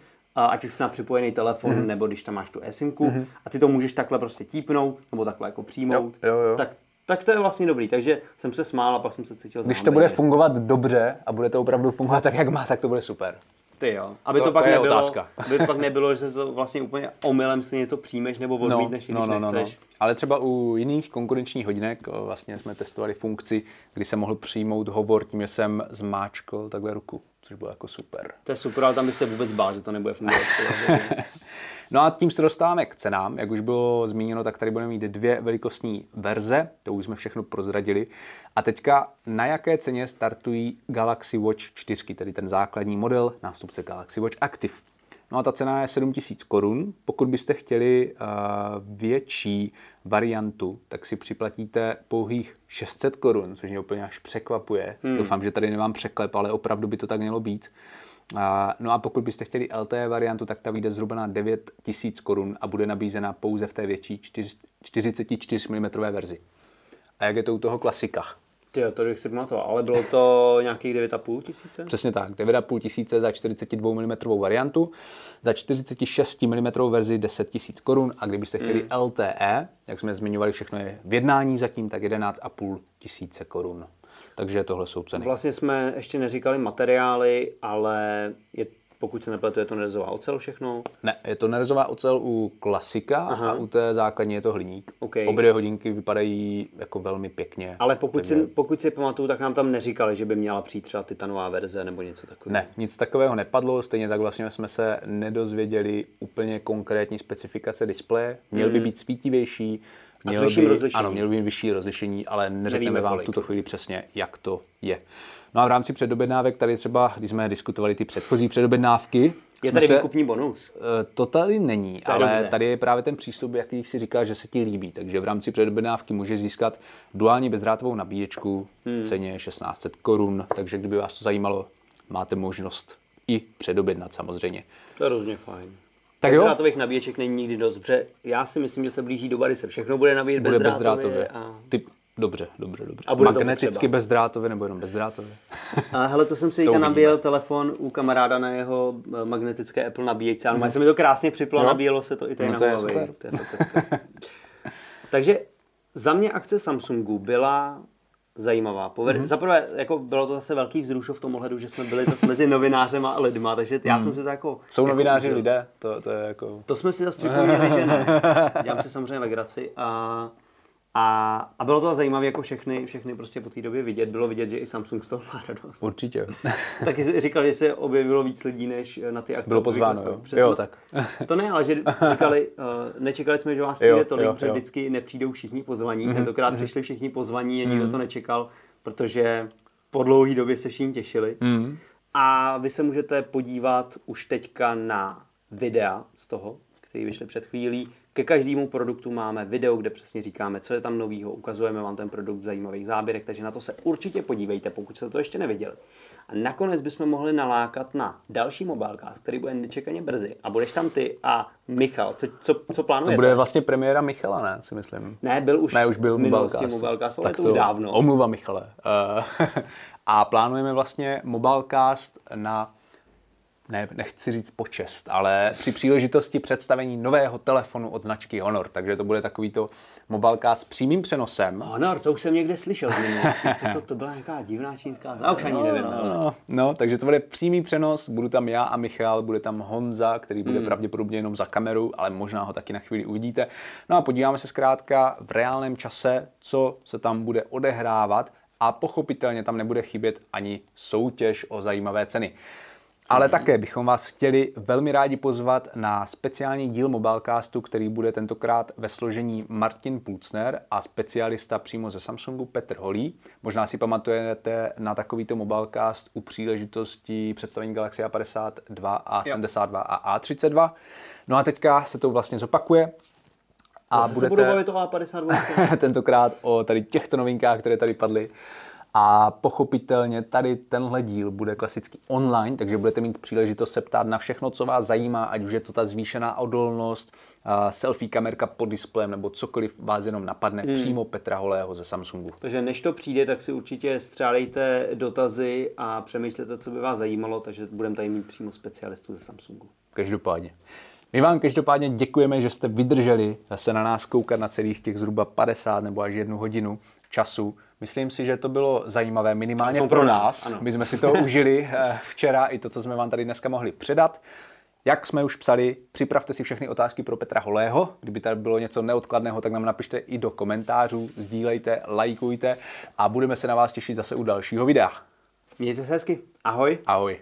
ať už na připojený telefon, mm-hmm. nebo když tam máš tu eSIMku, mm-hmm. a ty to můžeš takhle prostě típnout, nebo takhle jako přijmout, Jo, jo, jo. Tak, tak to je vlastně dobrý. Takže jsem se smál a pak jsem se cítil Když to bude fungovat dobře a bude to opravdu fungovat tak, jak má, tak to bude super. Ty jo. Aby To- to, pak to nebylo, otázka. aby pak nebylo, že to vlastně úplně omylem si něco přijmeš nebo odmítneš, i když nechceš. Ale třeba u jiných konkurenčních hodinek vlastně jsme testovali funkci, kdy jsem mohl přijmout hovor tím, že jsem zmáčkl takhle ruku, což bylo jako super. To je super, ale tam bych se vůbec bál, že to nebude fungovat. No a tím se dostáváme k cenám. Jak už bylo zmíněno, tak tady budeme mít dvě velikostní verze, to už jsme všechno prozradili. A teďka na jaké ceně startují Galaxy Watch 4, tedy ten základní model, nástupce Galaxy Watch Active. No a ta cena je 7000 korun. Pokud byste chtěli uh, větší variantu, tak si připlatíte pouhých 600 korun, což mě úplně až překvapuje. Hmm. Doufám, že tady nemám překlep, ale opravdu by to tak mělo být. A, no a pokud byste chtěli LTE variantu, tak ta vyjde zhruba na 9000 korun a bude nabízena pouze v té větší 4, 44 mm verzi. A jak je to u toho klasika? Ty jo, to bych si pamatoval, ale bylo to nějakých 9,5 tisíce? Přesně tak, 9,5 tisíce za 42 mm variantu, za 46 mm verzi 10 tisíc korun a kdybyste chtěli Hmm. LTE, jak jsme zmiňovali, všechno je v jednání zatím, tak 11,5 tisíce korun. Takže tohle jsou ceny. Vlastně jsme ještě neříkali materiály, ale je, pokud se nepletu, je to nerezová ocel všechno. Ne, je to nerezová ocel u klasika Aha. a u té základní je to hliník. OK. Obě dvě hodinky vypadají jako velmi pěkně. Ale pokud si, pokud si pamatuju, tak nám tam neříkali, že by měla přijít třeba titanová verze nebo něco takového. Ne, nic takového nepadlo, stejně tak vlastně jsme se nedozvěděli úplně konkrétní specifikace displeje. Měl by být svítivější, měl Hmm. vyšším by, rozlišením. ano, měl by být vyšší rozlišení, ale neřekneme Nevíme vám v kolik. tuto chvíli přesně, jak to je. No a v rámci předobjednávek tady třeba, když jsme diskutovali ty předchozí předobjednávky, Je tady se- výkupní bonus. Eh, To tady není, To ale dobře. tady je právě ten přístup, jaký si říká, že se ti líbí. Takže v rámci předobjednávky můžeš získat duální bezdrátovou nabíječku Hmm. v ceně 1600 korun, takže kdyby vás to zajímalo, máte možnost i předobjednat samozřejmě. To je hrozně fajn. Tak jo. Bezdrátových nabíječek není nikdy dost, protože já si myslím, že se blíží doba, kdy se všechno bude nabíjet Bude bezdrátově. bezdrátově. A... Ty, dobře, dobře, dobře. A bude to Magneticky bezdrátově nebo jenom bezdrátově? A hele, to jsem si To teďka nabíjel telefon u kamaráda na jeho eh, magnetické Apple nabíječce. Ano, mm. se mi to krásně připlo, Jo. nabíjelo se to i tady No na to je super. To je. Takže za mě akce Samsungu byla zajímavá. Pover... Mm-hmm. Zaprvé, jako bylo to zase velký vzrušo v tom ohledu, že jsme byli zase mezi novinářema a lidma, takže já jsem si to jako... Jsou jako novináři užil. lidé, to, to je jako... To jsme si zase připomněli, že ne. Dělám si samozřejmě legraci a, a, a bylo to zajímavé jako všechny, všechny prostě po té době vidět. Bylo vidět, že i Samsung z toho má radost. Určitě. Taky říkal, že se objevilo víc lidí než na ty akce. Bylo pozváno, jo. Před- Jo, tak. To ne, ale že říkali, uh, nečekali jsme, že vás Jo, přijde tolik, jo, protože jo. Mhm, vždycky nepřijdou všichni pozvaní. Tentokrát přišli všichni pozvaní a nikdo to nečekal, protože po dlouhé době se všichni těšili. Mm. A vy se můžete podívat už teďka na videa z toho, který vyšly před chvílí. Ke každému produktu máme video, kde přesně říkáme, co je tam novýho, ukazujeme vám ten produkt v zajímavých záběrech, takže na to se určitě podívejte, pokud jste to ještě neviděli. A nakonec bychom mohli nalákat na další mobilecast, který bude nečekaně brzy. A budeš tam ty a Michal, co, co, co To plánujete? bude vlastně premiéra Michala, ne, si myslím. Ne, byl už, Ne, už byl v minulosti Mobilecast. Ale Tak to už dávno. Omluva Michale. Uh, a plánujeme vlastně Mobilecast na ne, nechci říct počest, ale při příležitosti představení nového telefonu od značky Honor. Takže to bude takový to Mobilecast s přímým přenosem. Honor, to už jsem někde slyšel z minulosti. Co to, to byla nějaká divná čínská... Já už ani nevím. ale- No, no, takže to bude přímý přenos, budu tam já a Michal, bude tam Honza, který bude pravděpodobně jenom za kameru, ale možná ho taky na chvíli uvidíte. No a podíváme se zkrátka v reálném čase, co se tam bude odehrávat a pochopitelně tam nebude chybět ani soutěž o zajímavé ceny. Ale také bychom vás chtěli velmi rádi pozvat na speciální díl Mobilecastu, který bude tentokrát ve složení Martin Pulcner a specialista přímo ze Samsungu Petr Holý. Možná si pamatujete na takovýto Mobilecast u příležitosti představení Galaxy A52, A72 a A32. No a teďka se to vlastně zopakuje. A budete... se budou bavit o A52. tentokrát o tady těchto novinkách, které tady padly. A pochopitelně tady tenhle díl bude klasicky online, takže budete mít příležitost se ptát na všechno, co vás zajímá, ať už je to ta zvýšená odolnost, selfie kamerka pod displejem nebo cokoliv vás jenom napadne hmm. přímo Petra Holého ze Samsungu. Takže než to přijde, tak si určitě střádejte dotazy a přemýšlete, co by vás zajímalo, takže budeme tady mít přímo specialistu ze Samsungu. Každopádně. My vám každopádně děkujeme, že jste vydrželi se na nás koukat na celých těch zhruba 50 nebo až jednu hodinu času. Myslím si, že to bylo zajímavé minimálně pro nás. Ano. My jsme si to užili eh, včera i to, co jsme vám tady dneska mohli předat. Jak jsme už psali, připravte si všechny otázky pro Petra Holého. Kdyby tady bylo něco neodkladného, tak nám napište i do komentářů, sdílejte, lajkujte a budeme se na vás těšit zase u dalšího videa. Mějte se hezky. Ahoj. Ahoj.